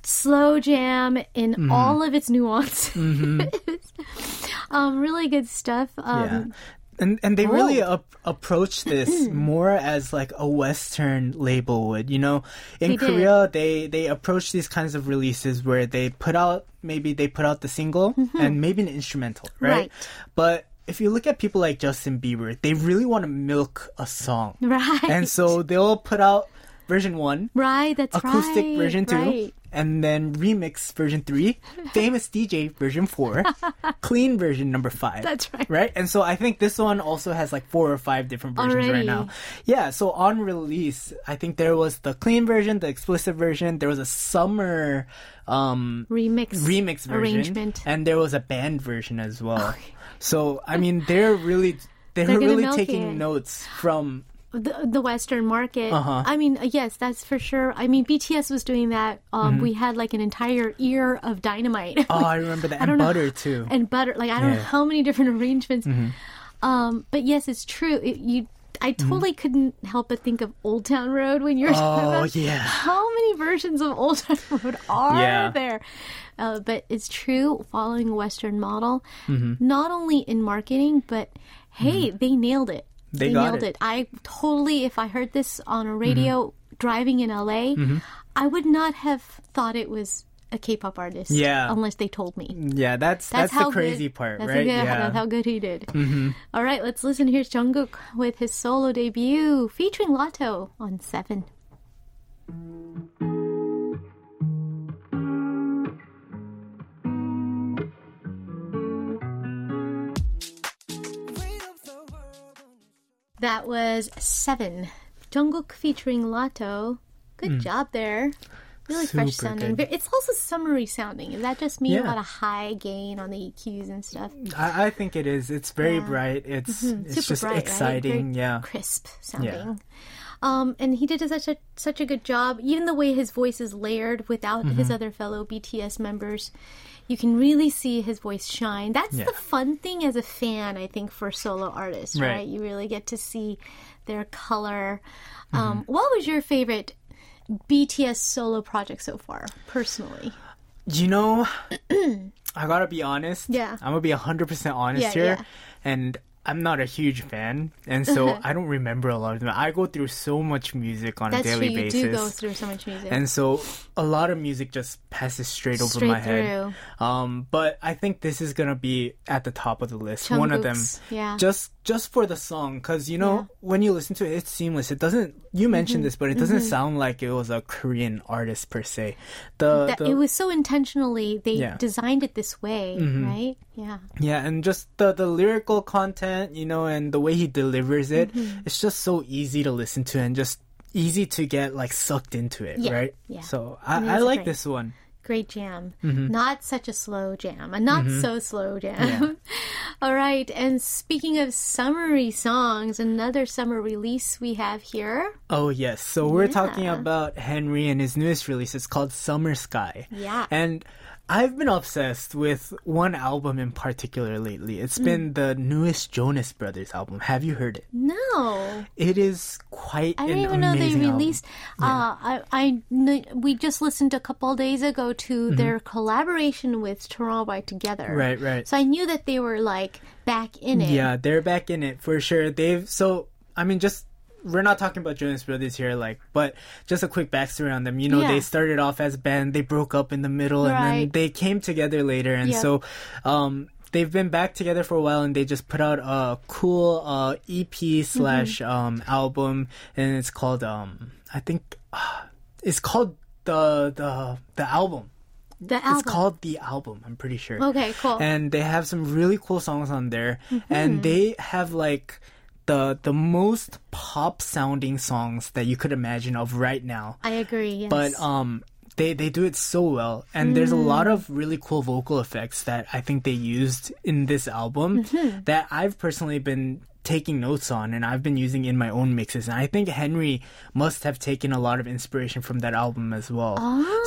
slow jam in all of its nuance. [laughs] um, really good stuff. Um, Mm-hmm. Yeah. And and they really Oh. ap- approach this [clears throat] more as like a Western label would. You know, in They did. Korea they they approach these kinds of releases where they put out maybe they put out the single and maybe an instrumental, right? Right. But if you look at people like Justin Bieber, they really want to milk a song, [laughs] Right. and so they'll put out version one, right, that's acoustic right. version two, right. and then remix version three, [laughs] famous DJ version four, [laughs] clean version number five. That's right. Right? And so I think this one also has like four or five different versions Already. right now. Yeah, so on release, I think there was the clean version, the explicit version, there was a summer um Remix, remix version arrangement. and there was a band version as well. So I mean they're really [laughs] they're, They're really taking it. notes from the, the Western market. Uh-huh. I mean, yes, that's for sure. I mean, BTS was doing that. Um, Mm-hmm. We had like an entire ear of dynamite. Oh, I [laughs] remember that. I don't know. butter too. and butter. Like I don't know. Mm-hmm. how many different [laughs] arrangements. Um, but yes, it's true. It, you, I totally couldn't help but think of Old Town Road when you're [laughs] talking Oh, about yeah. how many versions of Old Town Road are Yeah. there? Uh, but it's true, following a Western model, Mm-hmm. not only in marketing, but hey, they nailed it. They got nailed it. Mm-hmm. I totally, if I heard this on a radio driving in LA, I would not have thought it was a K-pop artist. Yeah. unless they told me. Yeah, that's that's, how the crazy good, part, that's right? Good, yeah. That's how good he did. All right, let's listen. Here's Jungkook with his solo debut featuring Latto on Seven. That was Seven. Jungkook featuring Latto. Good job there. Really fresh sounding. good. It's also summery sounding. Is that just me? A Yeah. lot of high gain on the EQs and stuff. I, I think it is. It's very bright. It's it's Mm-hmm. Super just bright, right? exciting. Very Yeah. crisp sounding. Um, and he did such a such a good job. Even the way his voice is layered without Mm-hmm. his other fellow BTS members, you can really see his voice shine. That's Yeah. the fun thing as a fan, I think, for solo artists, right? Right. You really get to see their color. Mm-hmm. Um, what was your favorite BTS solo project so far, personally? Do you know, [clears throat] I gotta be honest. Yeah. I'm gonna be 100% honest Yeah, here. yeah. And I'm not a huge fan. And so [laughs] I don't remember a lot of them. I go through so much music on That's a true. daily You basis. do go through so much music. and so a lot of music just passes straight over Straight my head. Um, but I think this is gonna be at the top of the list. One of them, yeah. just just for the song, because you know when you listen to it, it's seamless. It doesn't. You Mm-hmm. mentioned this, but it doesn't sound like it was a Korean artist per se. The, that the it was so intentionally they Yeah. Mm-hmm. designed it this way, right? Yeah. Yeah, and just the the lyrical content, you know, and the way he delivers it, Mm-hmm. it's just so easy to listen to and just easy to get like sucked into it, Yeah, right? yeah. So I, I like great. this one. Great jam. Mm-hmm. Not such a slow jam. A not so slow jam. [laughs] All right. And speaking of summery songs, another summer release we have here. Oh yes, so we're talking about Henry and his newest release. It's called Summer Sky. Yeah. and I've been obsessed with one album in particular lately. It's Mm. been the newest Jonas Brothers album. Have you heard it? No. It is quite I didn't even know they amazing album. released. Uh, I, I kn- we just listened a couple days ago to their collaboration with Tomorrow by Together. Mm-hmm. Right, right. So I knew that they were like back in it. Yeah, they're back in it for sure. They've so I mean just we're not talking about Jonas Brothers here, like, but just a quick backstory on them. You know, Yeah. they started off as a band, they broke up in the middle, and then they came together later, and Yep. so, um, they've been back together for a while, and they just put out a cool uh, EP slash Mm-hmm. um album, and it's called um, I think, uh, it's called the the the album. The album. It's called the album. I'm pretty sure Okay, cool. and they have some really cool songs on there Mm-hmm. and they have like the the most pop sounding songs that you could imagine of right now I agree. Yes. but um they they do it so well and there's a lot Mm. of really cool vocal effects that i think they used in this album Mm-hmm. that i've personally been taking notes on and i've been using in my own mixes and i think henry must have taken a lot of inspiration from that album as well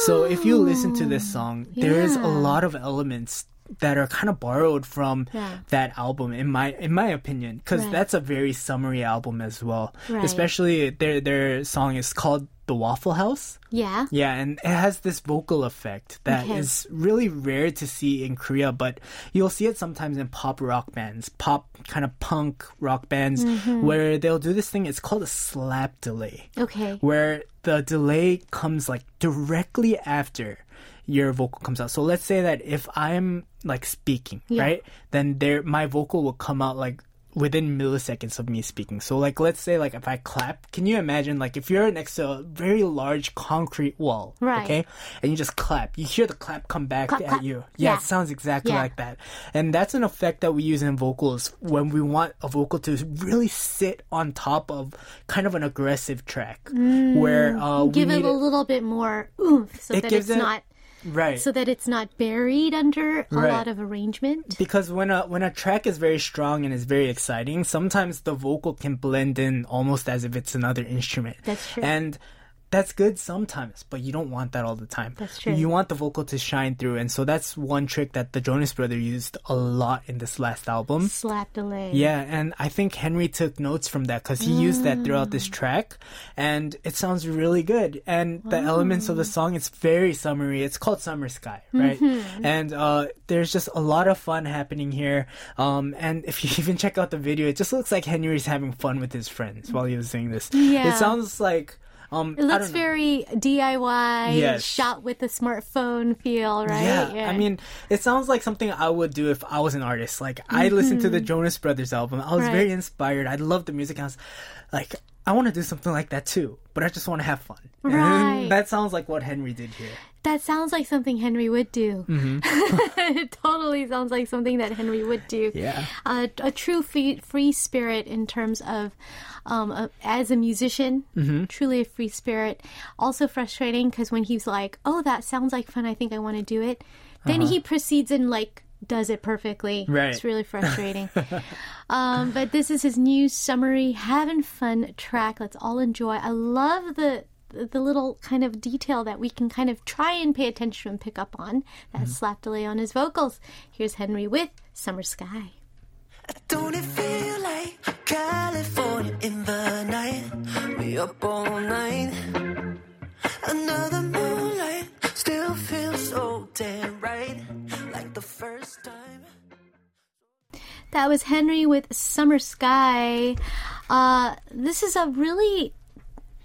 so if you listen to this song there's a Oh, lot of elements that are kind of borrowed from Yeah. that album in my in my opinion because Right. that's a very summery album as well Right. especially their their song is called the waffle house yeah. yeah, and it has this vocal effect that is Okay. really rare to see in Korea, but you'll see it sometimes in pop rock bands, pop kind of punk rock bands, Mm-hmm. where they'll do this thing. It's called a slap delay, Okay. where the delay comes like directly after your vocal comes out. So let's say that if I'm like speaking, Yeah. right, then there my vocal will come out like within milliseconds of me speaking. So like let's say like if I clap, can you imagine like if you're next to a very large concrete wall, Right. okay, and you just clap, you hear the clap come back Clap, at clap. you. Yeah. Yeah, it sounds exactly Yeah. like that. And that's an effect that we use in vocals when we want a vocal to really sit on top of kind of an aggressive track where uh, we Mm. Give it a little bit more oomph so It that it's it- not right. so that it's not buried under a Right. lot of arrangement. because when a when a track is very strong and is very exciting, sometimes the vocal can blend in almost as if it's another instrument. That's true. And that's good sometimes, but you don't want that all the time. That's true. You want the vocal to shine through, and so that's one trick that the Jonas Brothers used a lot in this last album. Slap delay. Yeah, and I think Henry took notes from that because he used that throughout this Mm. track, and it sounds really good. And the elements of the song, it's very summery. It's called Summer Sky, right? Mm-hmm. And uh, there's just a lot of fun happening here. Um, and if you [laughs] even check out the video, it just looks like Henry's having fun with his friends while he was singing this. Yeah. It sounds like. Um, It looks very DIY, Yes. shot with a smartphone feel, right? Yeah, I mean, it sounds like something I would do if I was an artist. Like, I listened to the Jonas Brothers album. I was Mm-hmm. Right. very inspired. I love the music. I was like, I want to do something like that too, but I just want to have fun. [laughs] Right. That sounds like what Henry did here. that sounds like something Henry would do. Mm-hmm. it [laughs] totally sounds like something that Henry would do. Yeah. a, a true free, free spirit in terms of um, uh, as a musician, Mm-hmm. truly a free spirit. Also frustrating because when he's like, "Oh, that sounds like fun. I think I want to do it," then he proceeds in like does it perfectly. Right. It's really frustrating. [laughs] um, but this is his new summery, having fun track. Let's all enjoy. I love the the little kind of detail that we can kind of try and pay attention and pick up on. That Mm-hmm. slap delay on his vocals. Here's Henry with Summer Sky. Don't it feel like California in the night? We up all night. Another moonlight still feels so damn right. Like the first time. That was Henry with Summer Sky. Uh, this is a really,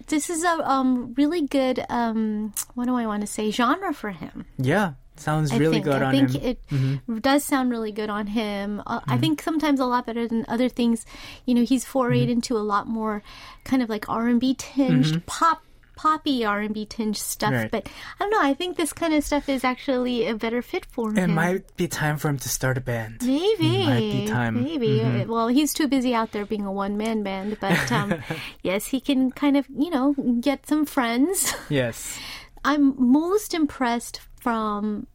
this is a um really good um what do I want to say genre for him. Yeah, sounds I really think. good I on think him. Mm-hmm. it does sound really good on him. Uh, I think sometimes a lot better than other things. You know, he's forayed Mm-hmm. into a lot more kind of like R and B tinged pop. Poppy R and B tinged stuff, Right. but I don't know. I think this kind of stuff is actually a better fit for him. it might be time for him to start a band. Maybe. Might be time. Mm-hmm. Maybe. Uh, Well, he's too busy out there being a one man band, but um, [laughs] yes, he can kind of, you know, get some friends. [laughs] Yes. I'm most impressed from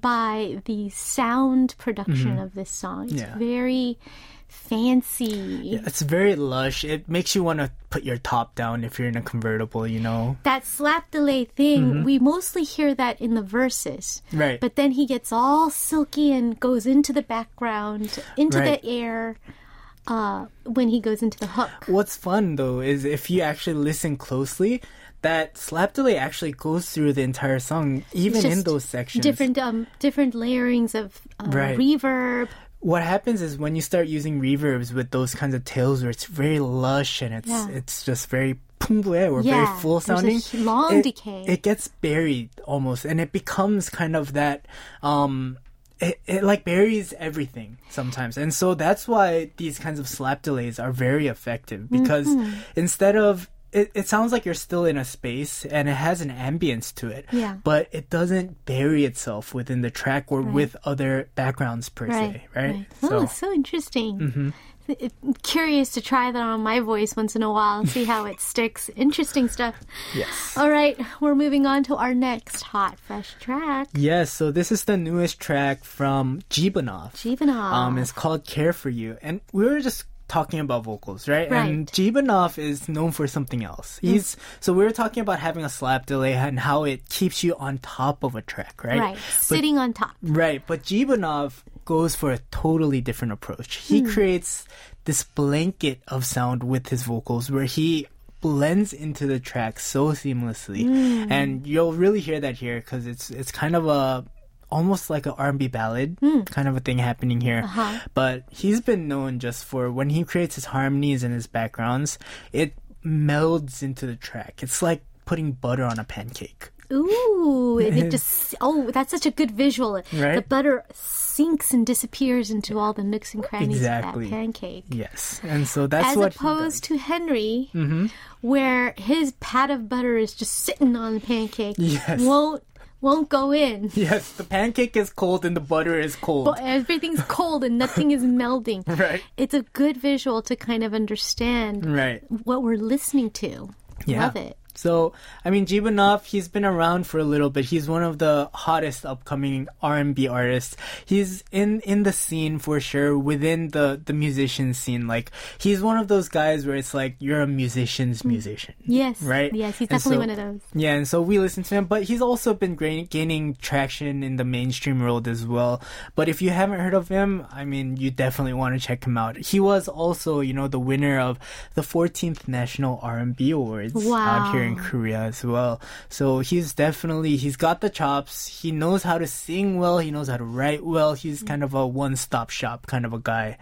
by the sound production of this song. It's Mm-hmm. Yeah. very fancy. It's very lush. It makes you want to put your top down if you're in a convertible, you know? That slap delay thing, we mostly hear that in the verses. Mm-hmm. Right. But then he gets all silky and goes into the background, into Right. the air uh, when he goes into the hook. What's fun though is if you actually listen closely, that slap delay actually goes through the entire song, even in those sections. different um different layerings of uh, Right. reverb. What happens is when you start using reverbs with those kinds of tails where it's very lush and it's Yeah. it's just very pumble or Yeah, very full sounding. long it, decay. It gets buried almost and it becomes kind of that um it, it like buries everything sometimes and so that's why these kinds of slap delays are very effective because Mm-hmm. instead of it, it sounds like you're still in a space and it has an ambience to it Yeah. but it doesn't bury itself within the track or with other backgrounds per se right, Oh, it's so interesting. Mm-hmm. Curious to try that on my voice once in a while and see how it [laughs] sticks. Interesting stuff. yes All right, we're moving on to our next hot fresh track. Yes, so this is the newest track from Jibanov. Jibanov. Um, it's called Care for You. And we were just talking about vocals, right? And Right. Jibanov is known for something else. He's so we were talking about having a slap delay and how it keeps you on top of a track, right? Right, sitting on top. Right, but Jibanov goes for a totally different approach. He Hmm. creates this blanket of sound with his vocals where he blends into the track so seamlessly. Hmm. And you'll really hear that here cuz it's it's kind of a almost like an R&B ballad Hmm. kind of a thing happening here. Uh-huh. But he's been known just for when he creates his harmonies and his backgrounds, it melds into the track. It's like putting butter on a pancake. Ooh, and it [laughs] just oh, that's such a good visual. Right? The butter sinks and disappears into all the nooks and crannies Exactly. of that pancake. Yes. And so that's As what he opposed to Henry, Mm-hmm. where his pat of butter is just sitting on the pancake, Yes. won't won't go in. [laughs] Yes, the pancake is cold and the butter is cold. But everything's cold and nothing is [laughs] melding. Right. It's a good visual to kind of understand right. what we're listening to. Yeah. Love it. So, I mean, Jibanov, he's been around for a little bit. He's one of the hottest upcoming R&B artists. He's in, in the scene for sure, within the, the musician scene. Like, he's one of those guys where it's like, you're a musician's mm. musician. Yes. Right? Yes, he's definitely so- one of those. Yeah, and so we listen to him, but he's also been gaining traction in the mainstream world as well. But if you haven't heard of him, I mean, you definitely want to check him out. He was also, you know, the winner of the 14th National R&B Awards uh, out here in Wow. Korea as well. So he's definitely he's got the chops. He knows how to sing well. He knows how to write well. He's kind of a one-stop shop kind of a guy.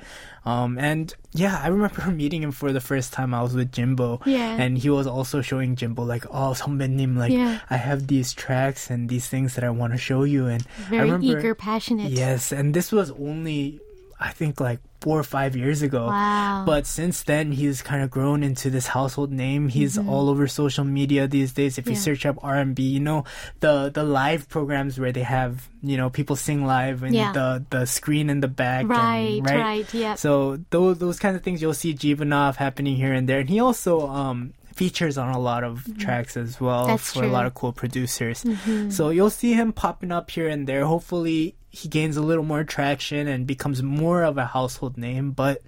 Um, and yeah, I remember [laughs] meeting him for the first time. I was with Jimbo, Yeah. and he was also showing Jimbo like, "Oh, 선배님, like Yeah. I have these tracks and these things that I want to show you." And I Very remember, eager, passionate. Yes, and this was only I think like four or five years ago. Wow. But since then, he's kind of grown into this household name. He's Mm-hmm. all over social media these days. If you search up R and B, you know the the live programs where they have you know people sing live and Yeah. the the screen in the back. Right, and, right, yep. So those those kinds of things you'll see Jivanov happening here and there, and he also um features on a lot of tracks as well Mm-hmm. That's for a lot of cool producers. So you'll see him popping up here and there. Hopefully he gains a little more traction and becomes more of a household name. But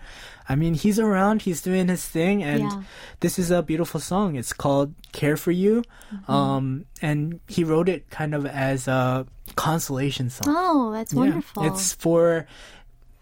I mean, he's around, he's doing his thing, and Yeah. this is a beautiful song. It's called "Care for You," Mm-hmm. um, and he wrote it kind of as a consolation song. Oh, that's Yeah. wonderful. It's for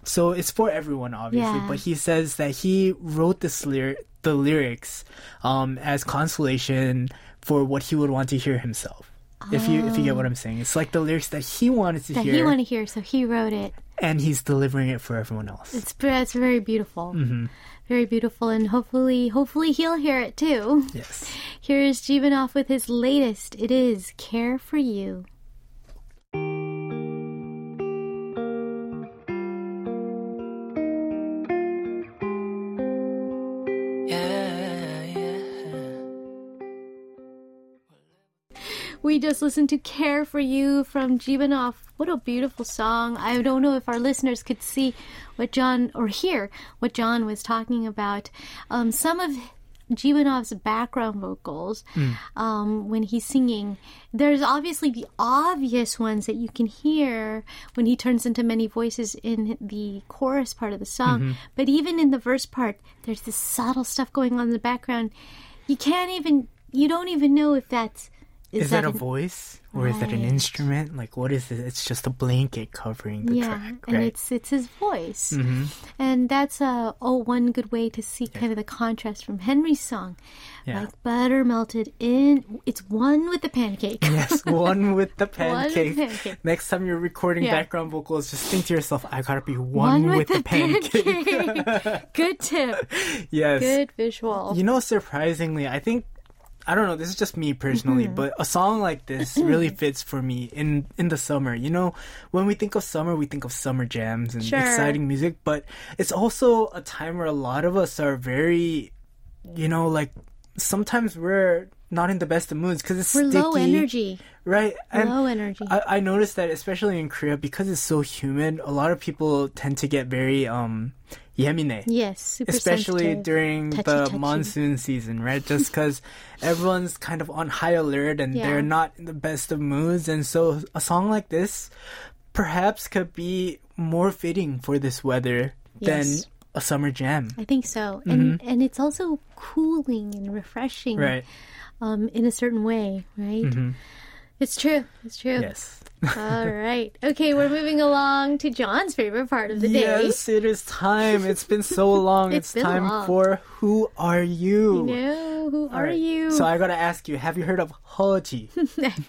so it's for everyone obviously, Yeah. but he says that he wrote this lyric the lyrics um as consolation for what he would want to hear himself. If you if you get what I'm saying. It's like the lyrics that he wanted to that hear he wanted to hear, so he wrote it. and he's delivering it for everyone else. It's it's very beautiful, Mm-hmm. very beautiful, and hopefully, hopefully he'll hear it too. yes. Here is Jivanov with his latest. It is "Care for You." We just listened to Care for You from Jibanov. What a beautiful song. I don't know if our listeners could see what John, or hear what John was talking about. Um, some of Jibanov's background vocals, um, when he's singing, there's obviously the obvious ones that you can hear when he turns into many voices in the chorus part of the song. But even in the verse part, there's this subtle stuff going on in the background. You can't even, you don't even know if that's Is, that, a an- voice or is that an instrument? Like what is it? It's just a blanket covering the yeah, track, and right? Mm-hmm. it's it's his voice, and that's a oh one good way to see kind of the contrast from Henry's song, Yeah. like butter melted in. It's one with the pancake. Yes, [laughs] one with the One with pancake. pancake. Next time you're recording Yeah. background vocals, just think to yourself, I gotta be one, with, the, pancake. pancake. [laughs] good tip. [laughs] yes. Good visual. You know, surprisingly, I think I don't know. This is just me personally, Mm-hmm. but a song like this really [laughs] fits for me in in the summer. You know, when we think of summer, we think of summer jams and Sure. exciting music, but it's also a time where a lot of us are very, you know, like sometimes we're not in the best of moods because it's We're sticky, low energy. right? And Low energy. I, I noticed that especially in Korea because it's so humid, a lot of people tend to get very um Yemine. Yes, especially during touchy, the touchy. monsoon season, right? Just because [laughs] everyone's kind of on high alert and yeah. they're not in the best of moods, and so a song like this perhaps could be more fitting for this weather yes. than a summer jam. I think so, mm-hmm. and and it's also cooling and refreshing, right? Um, in a certain way, right? Mm-hmm. It's true. It's true. Yes. All right. Okay, we're moving along to John's favorite part of the day. Yes, it is time. It's been so long. It's it's been time long. for Who Are You? No, who All are right. you? So I gotta ask you, have you heard of Hoji?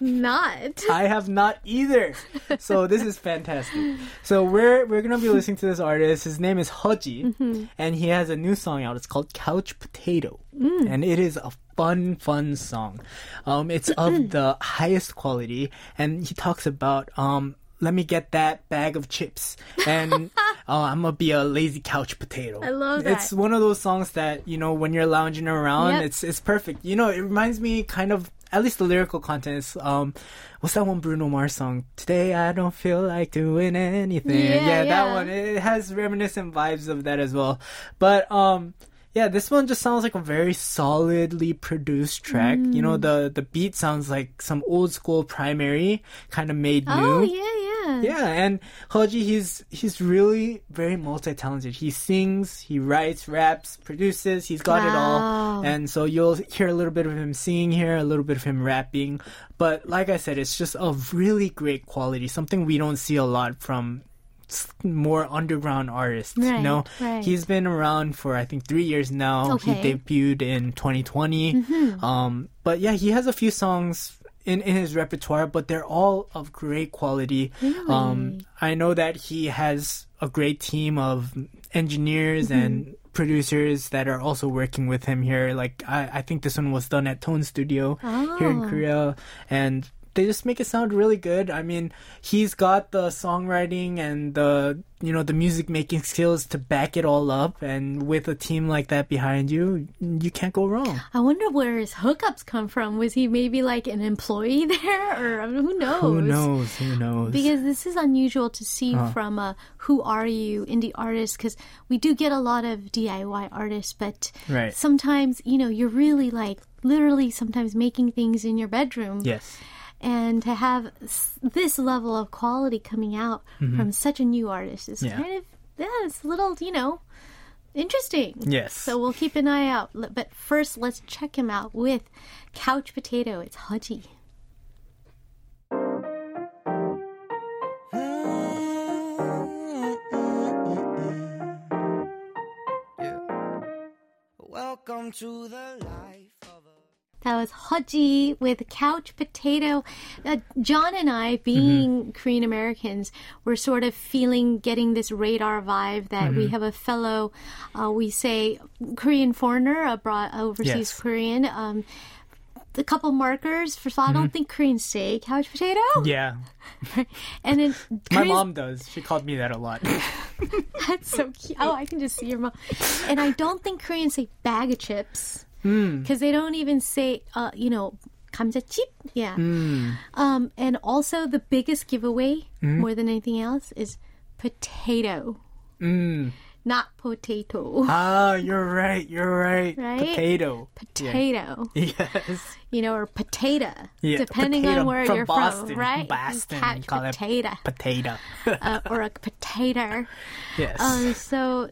[laughs] Not. I have not either. So this is fantastic. So we're we're gonna be listening to this artist. His name is Hoji, mm-hmm. and he has a new song out. It's called Couch Potato, mm. and it is a fun, fun song. Um, it's of the highest quality, and he talks about um. Let me get that bag of chips, and [laughs] uh, I'm gonna be a lazy couch potato. I love that. It's one of those songs that you know when you're lounging around, Yep. it's it's perfect. You know, it reminds me kind of at least the lyrical content is um what's that one Bruno Mars song? Today I don't feel like doing anything. Yeah, that yeah. one. It has reminiscent vibes of that as well. But um Yeah, this one just sounds like a very solidly produced track. You know, mm. the the beat sounds like some old school primary kind of made new. Oh new. yeah, yeah. Yeah, and Hoji, he's he's really very multi-talented. He sings, he writes, raps, produces. He's got it Wow. all. And so you'll hear a little bit of him singing here, a little bit of him rapping. But like I said, it's just a really great quality. Something we don't see a lot from more underground artists. Right, you know, right. he's been around for I think three years now. Okay. Mm-hmm. He debuted in 2020. Um, but yeah, he has a few songs in, in his repertoire, but they're all of great quality. Um, I know that he has a great team of engineers Mm-hmm. and producers that are also working with him here. Like I, I think this one was done at Tone Studio here in Oh. Korea, and they just make it sound really good. I mean, he's got the songwriting and the you know the music making skills to back it all up, and with a team like that behind you, you can't go wrong. I wonder where his hookups come from. Was he maybe like an employee [laughs] there, or I mean, who knows? Who knows? Who knows? Because this is unusual to see Uh-huh. from a "Who are you?" indie artist. Because we do get a lot of DIY artists, but Right. sometimes you know you're really like literally sometimes making things in your bedroom. yes. And to have this level of quality coming out from such a new artist is Mm-hmm. Yeah. kind of yeah, it's a little you know interesting. Yes. So we'll keep an eye out. But first, let's check him out with Couch Potato. It's Hudgy. Welcome to the life of a. That was Hudgy with Couch Potato. Uh, John and I, Mm-hmm. being Korean Americans, we're sort of feeling, getting this radar vibe that Mm-hmm. we have a fellow, uh, we say, Korean foreigner, abroad, overseas Yes. Korean. Um, a couple markers. First of all, I don't think Koreans say couch potato. Mm-hmm. Yeah. [laughs] And then [laughs] My Koreans- mom does. She called me that a lot. [laughs] That's so cute. Oh, I can just see your mom. And I don't think Koreans say bag of chips because they don't even say, uh, you know, 감자칩. Yeah. Um, and also the biggest giveaway, more than anything else, is potato, mm. not potato. Ah, you're right. You're right. Right? Potato. Potato, Yes. you know, or potato, Yeah, depending potato on where from you're Boston, from, right? Boston, Catch call it potato, Potato. uh, or a potato. yes. Um, so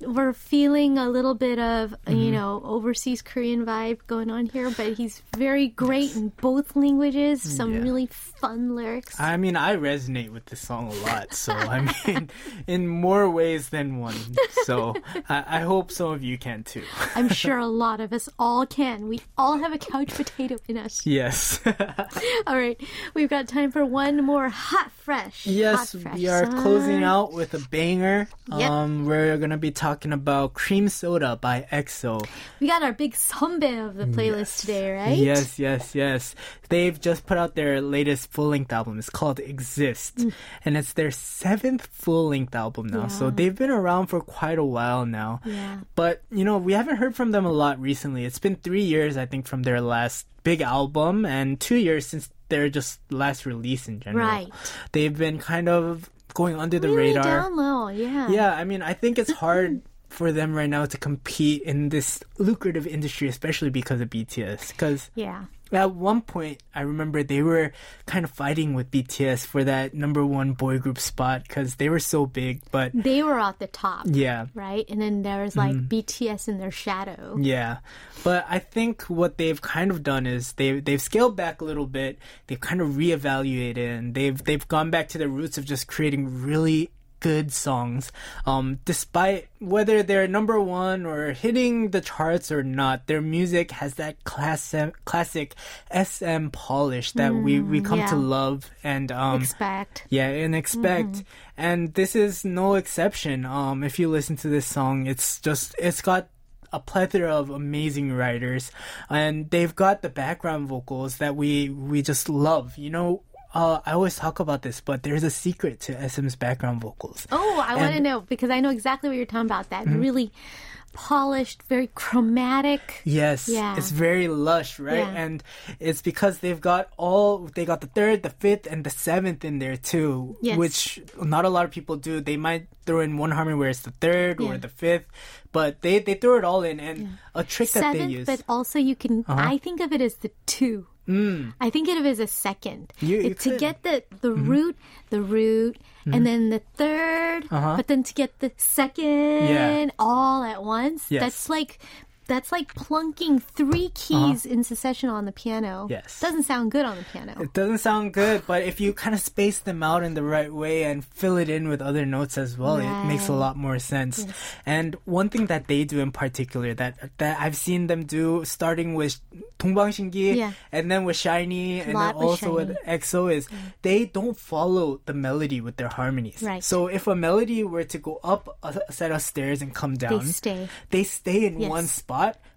we're feeling a little bit of Mm-hmm. you know overseas Korean vibe going on here, but he's very great in both languages. Some Yeah. really fun lyrics. I mean, I resonate with this song a lot. So, I [laughs] mean, in more ways than one. So, I, I hope some of you can too. [laughs] I'm sure a lot of us all can. We all have a couch potato in us. Yes. [laughs] All right, we've got time for one more hot fresh. yes, hot, fresh we are song. closing out with a banger. Yep. Um, we're going to be talking about Cream Soda by EXO. We got our big sunbae of the playlist today, right? Yes, yes, yes. They've just put out their latest full length album. It's called Exist. Mm. And it's their seventh full length album now. So they've been around for quite a while now. Yeah. But, you know, we haven't heard from them a lot recently. It's been three years, I think, from their last big album and two years since their just last release in general. Right. They've been kind of going under the Really radar. down low, yeah. Yeah, I mean, I think it's hard for them right now to compete in this lucrative industry, especially because of BTS. Because Yeah. At one point, I remember they were kind of fighting with BTS for that number one boy group spot because they were so big. But They were at the top. yeah, right? And then there was like Mm. BTS in their shadow. yeah. But I think what they've kind of done is they they've scaled back a little bit. They've kind of reevaluated and they've they've gone back to their roots of just creating really good songs. Um, despite whether they're number one or hitting the charts or not, their music has that class classic SM polish that we we come to love and um Expect. yeah, and expect. Mm-hmm. And this is no exception. Um, if you listen to this song, it's just, it's got a plethora of amazing writers and they've got the background vocals that we, we just love. You know, uh, I always talk about this, but there's a secret to SM's background vocals. Oh, I want to Mm-hmm. know because I know exactly what you're talking about. That really polished, very chromatic. Yes, Yeah. it's very lush, right? Yeah. And it's because they've got all they got the third, the fifth, and the seventh in there too, Yes. which not a lot of people do. They might throw in one harmony where it's the third or the fifth, but they they throw it all in. And a trick that they Seventh, use, Uh-huh. but also you can. I think of it as the two. I think of it as a second. Mm. You- you It- to could. Mm-hmm. get the the root, the root, and then the 3rd Uh-huh. but then to get the second all at once. Yes. That's like that's like plunking three uh-huh. keys uh-huh. in succession on the piano. Yes. Doesn't sound good on the piano. It doesn't sound good, but if you kind of space them out in the right way and fill it in with other notes as well, right. it makes a lot more sense. Yes. And one thing that they do in particular that that I've seen them do starting with 동방신기 yeah. and then with SHINee and then also with, with EXO is mm. they don't follow the melody with their harmonies. Right. So if a melody were to go up a set of stairs and come down, they stay. They stay in yes. one spot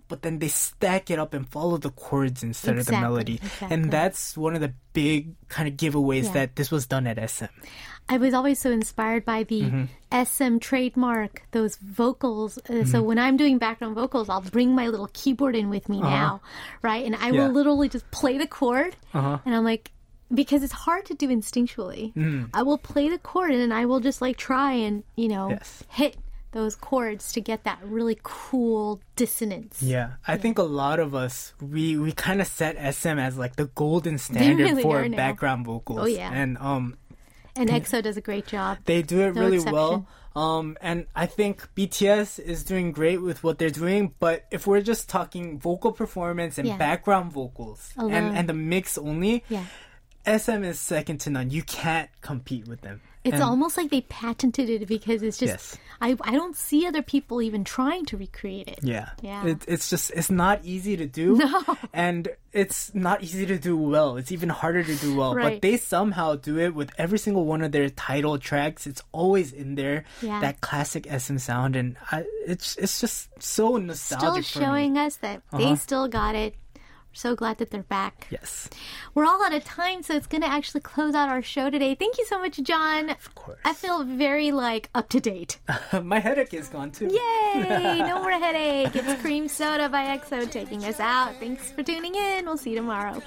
but then they stack it up and follow the chords instead of the melody. exactly. And that's one of the big kind of giveaways Yeah. that this was done at SM. I was always so inspired by the Mm-hmm. SM trademark, those vocals. Uh, So Mm-hmm. when I'm doing background vocals, I'll bring my little keyboard in with me now, right? And I will Uh-huh. Literally just play the chord, Uh-huh. and I'm like, because it's hard to do instinctually. Mm. I will play the chord, and then I will just like try and you know Yes. hit those chords to get that really cool dissonance. Yeah, I think a lot of us we we kind of set SM as like the golden [laughs] standard really for are now. background vocals. Oh, yeah. and um And EXO does a great job. they do it No really exception. well. Um, and I think BTS is doing great with what they're doing. But if we're just talking vocal performance and Yeah. background vocals and and the mix only, Yeah. SM is second to none. You can't compete with them. It's And- almost like they patented it because it's just Yes. I I don't see other people even trying to recreate it. Yeah. Yeah. It, it's just, it's not easy to do. No. And it's not easy to do well. It's even harder to do well. Right. But they somehow do it with every single one of their title tracks. It's always in there. Yeah. That classic SM sound. And I, it's, it's just so Still nostalgic for showing us that they uh-huh. still got it. We're so glad that they're back. Yes. We're all out of time, so it's going to actually close out our show today. Thank you so much, John. Of course. I feel very like up to date. [laughs] My headache is gone too. Yay! [laughs] No more headache. It's Cream Soda by EXO taking us out. Thanks for tuning in. We'll see you tomorrow.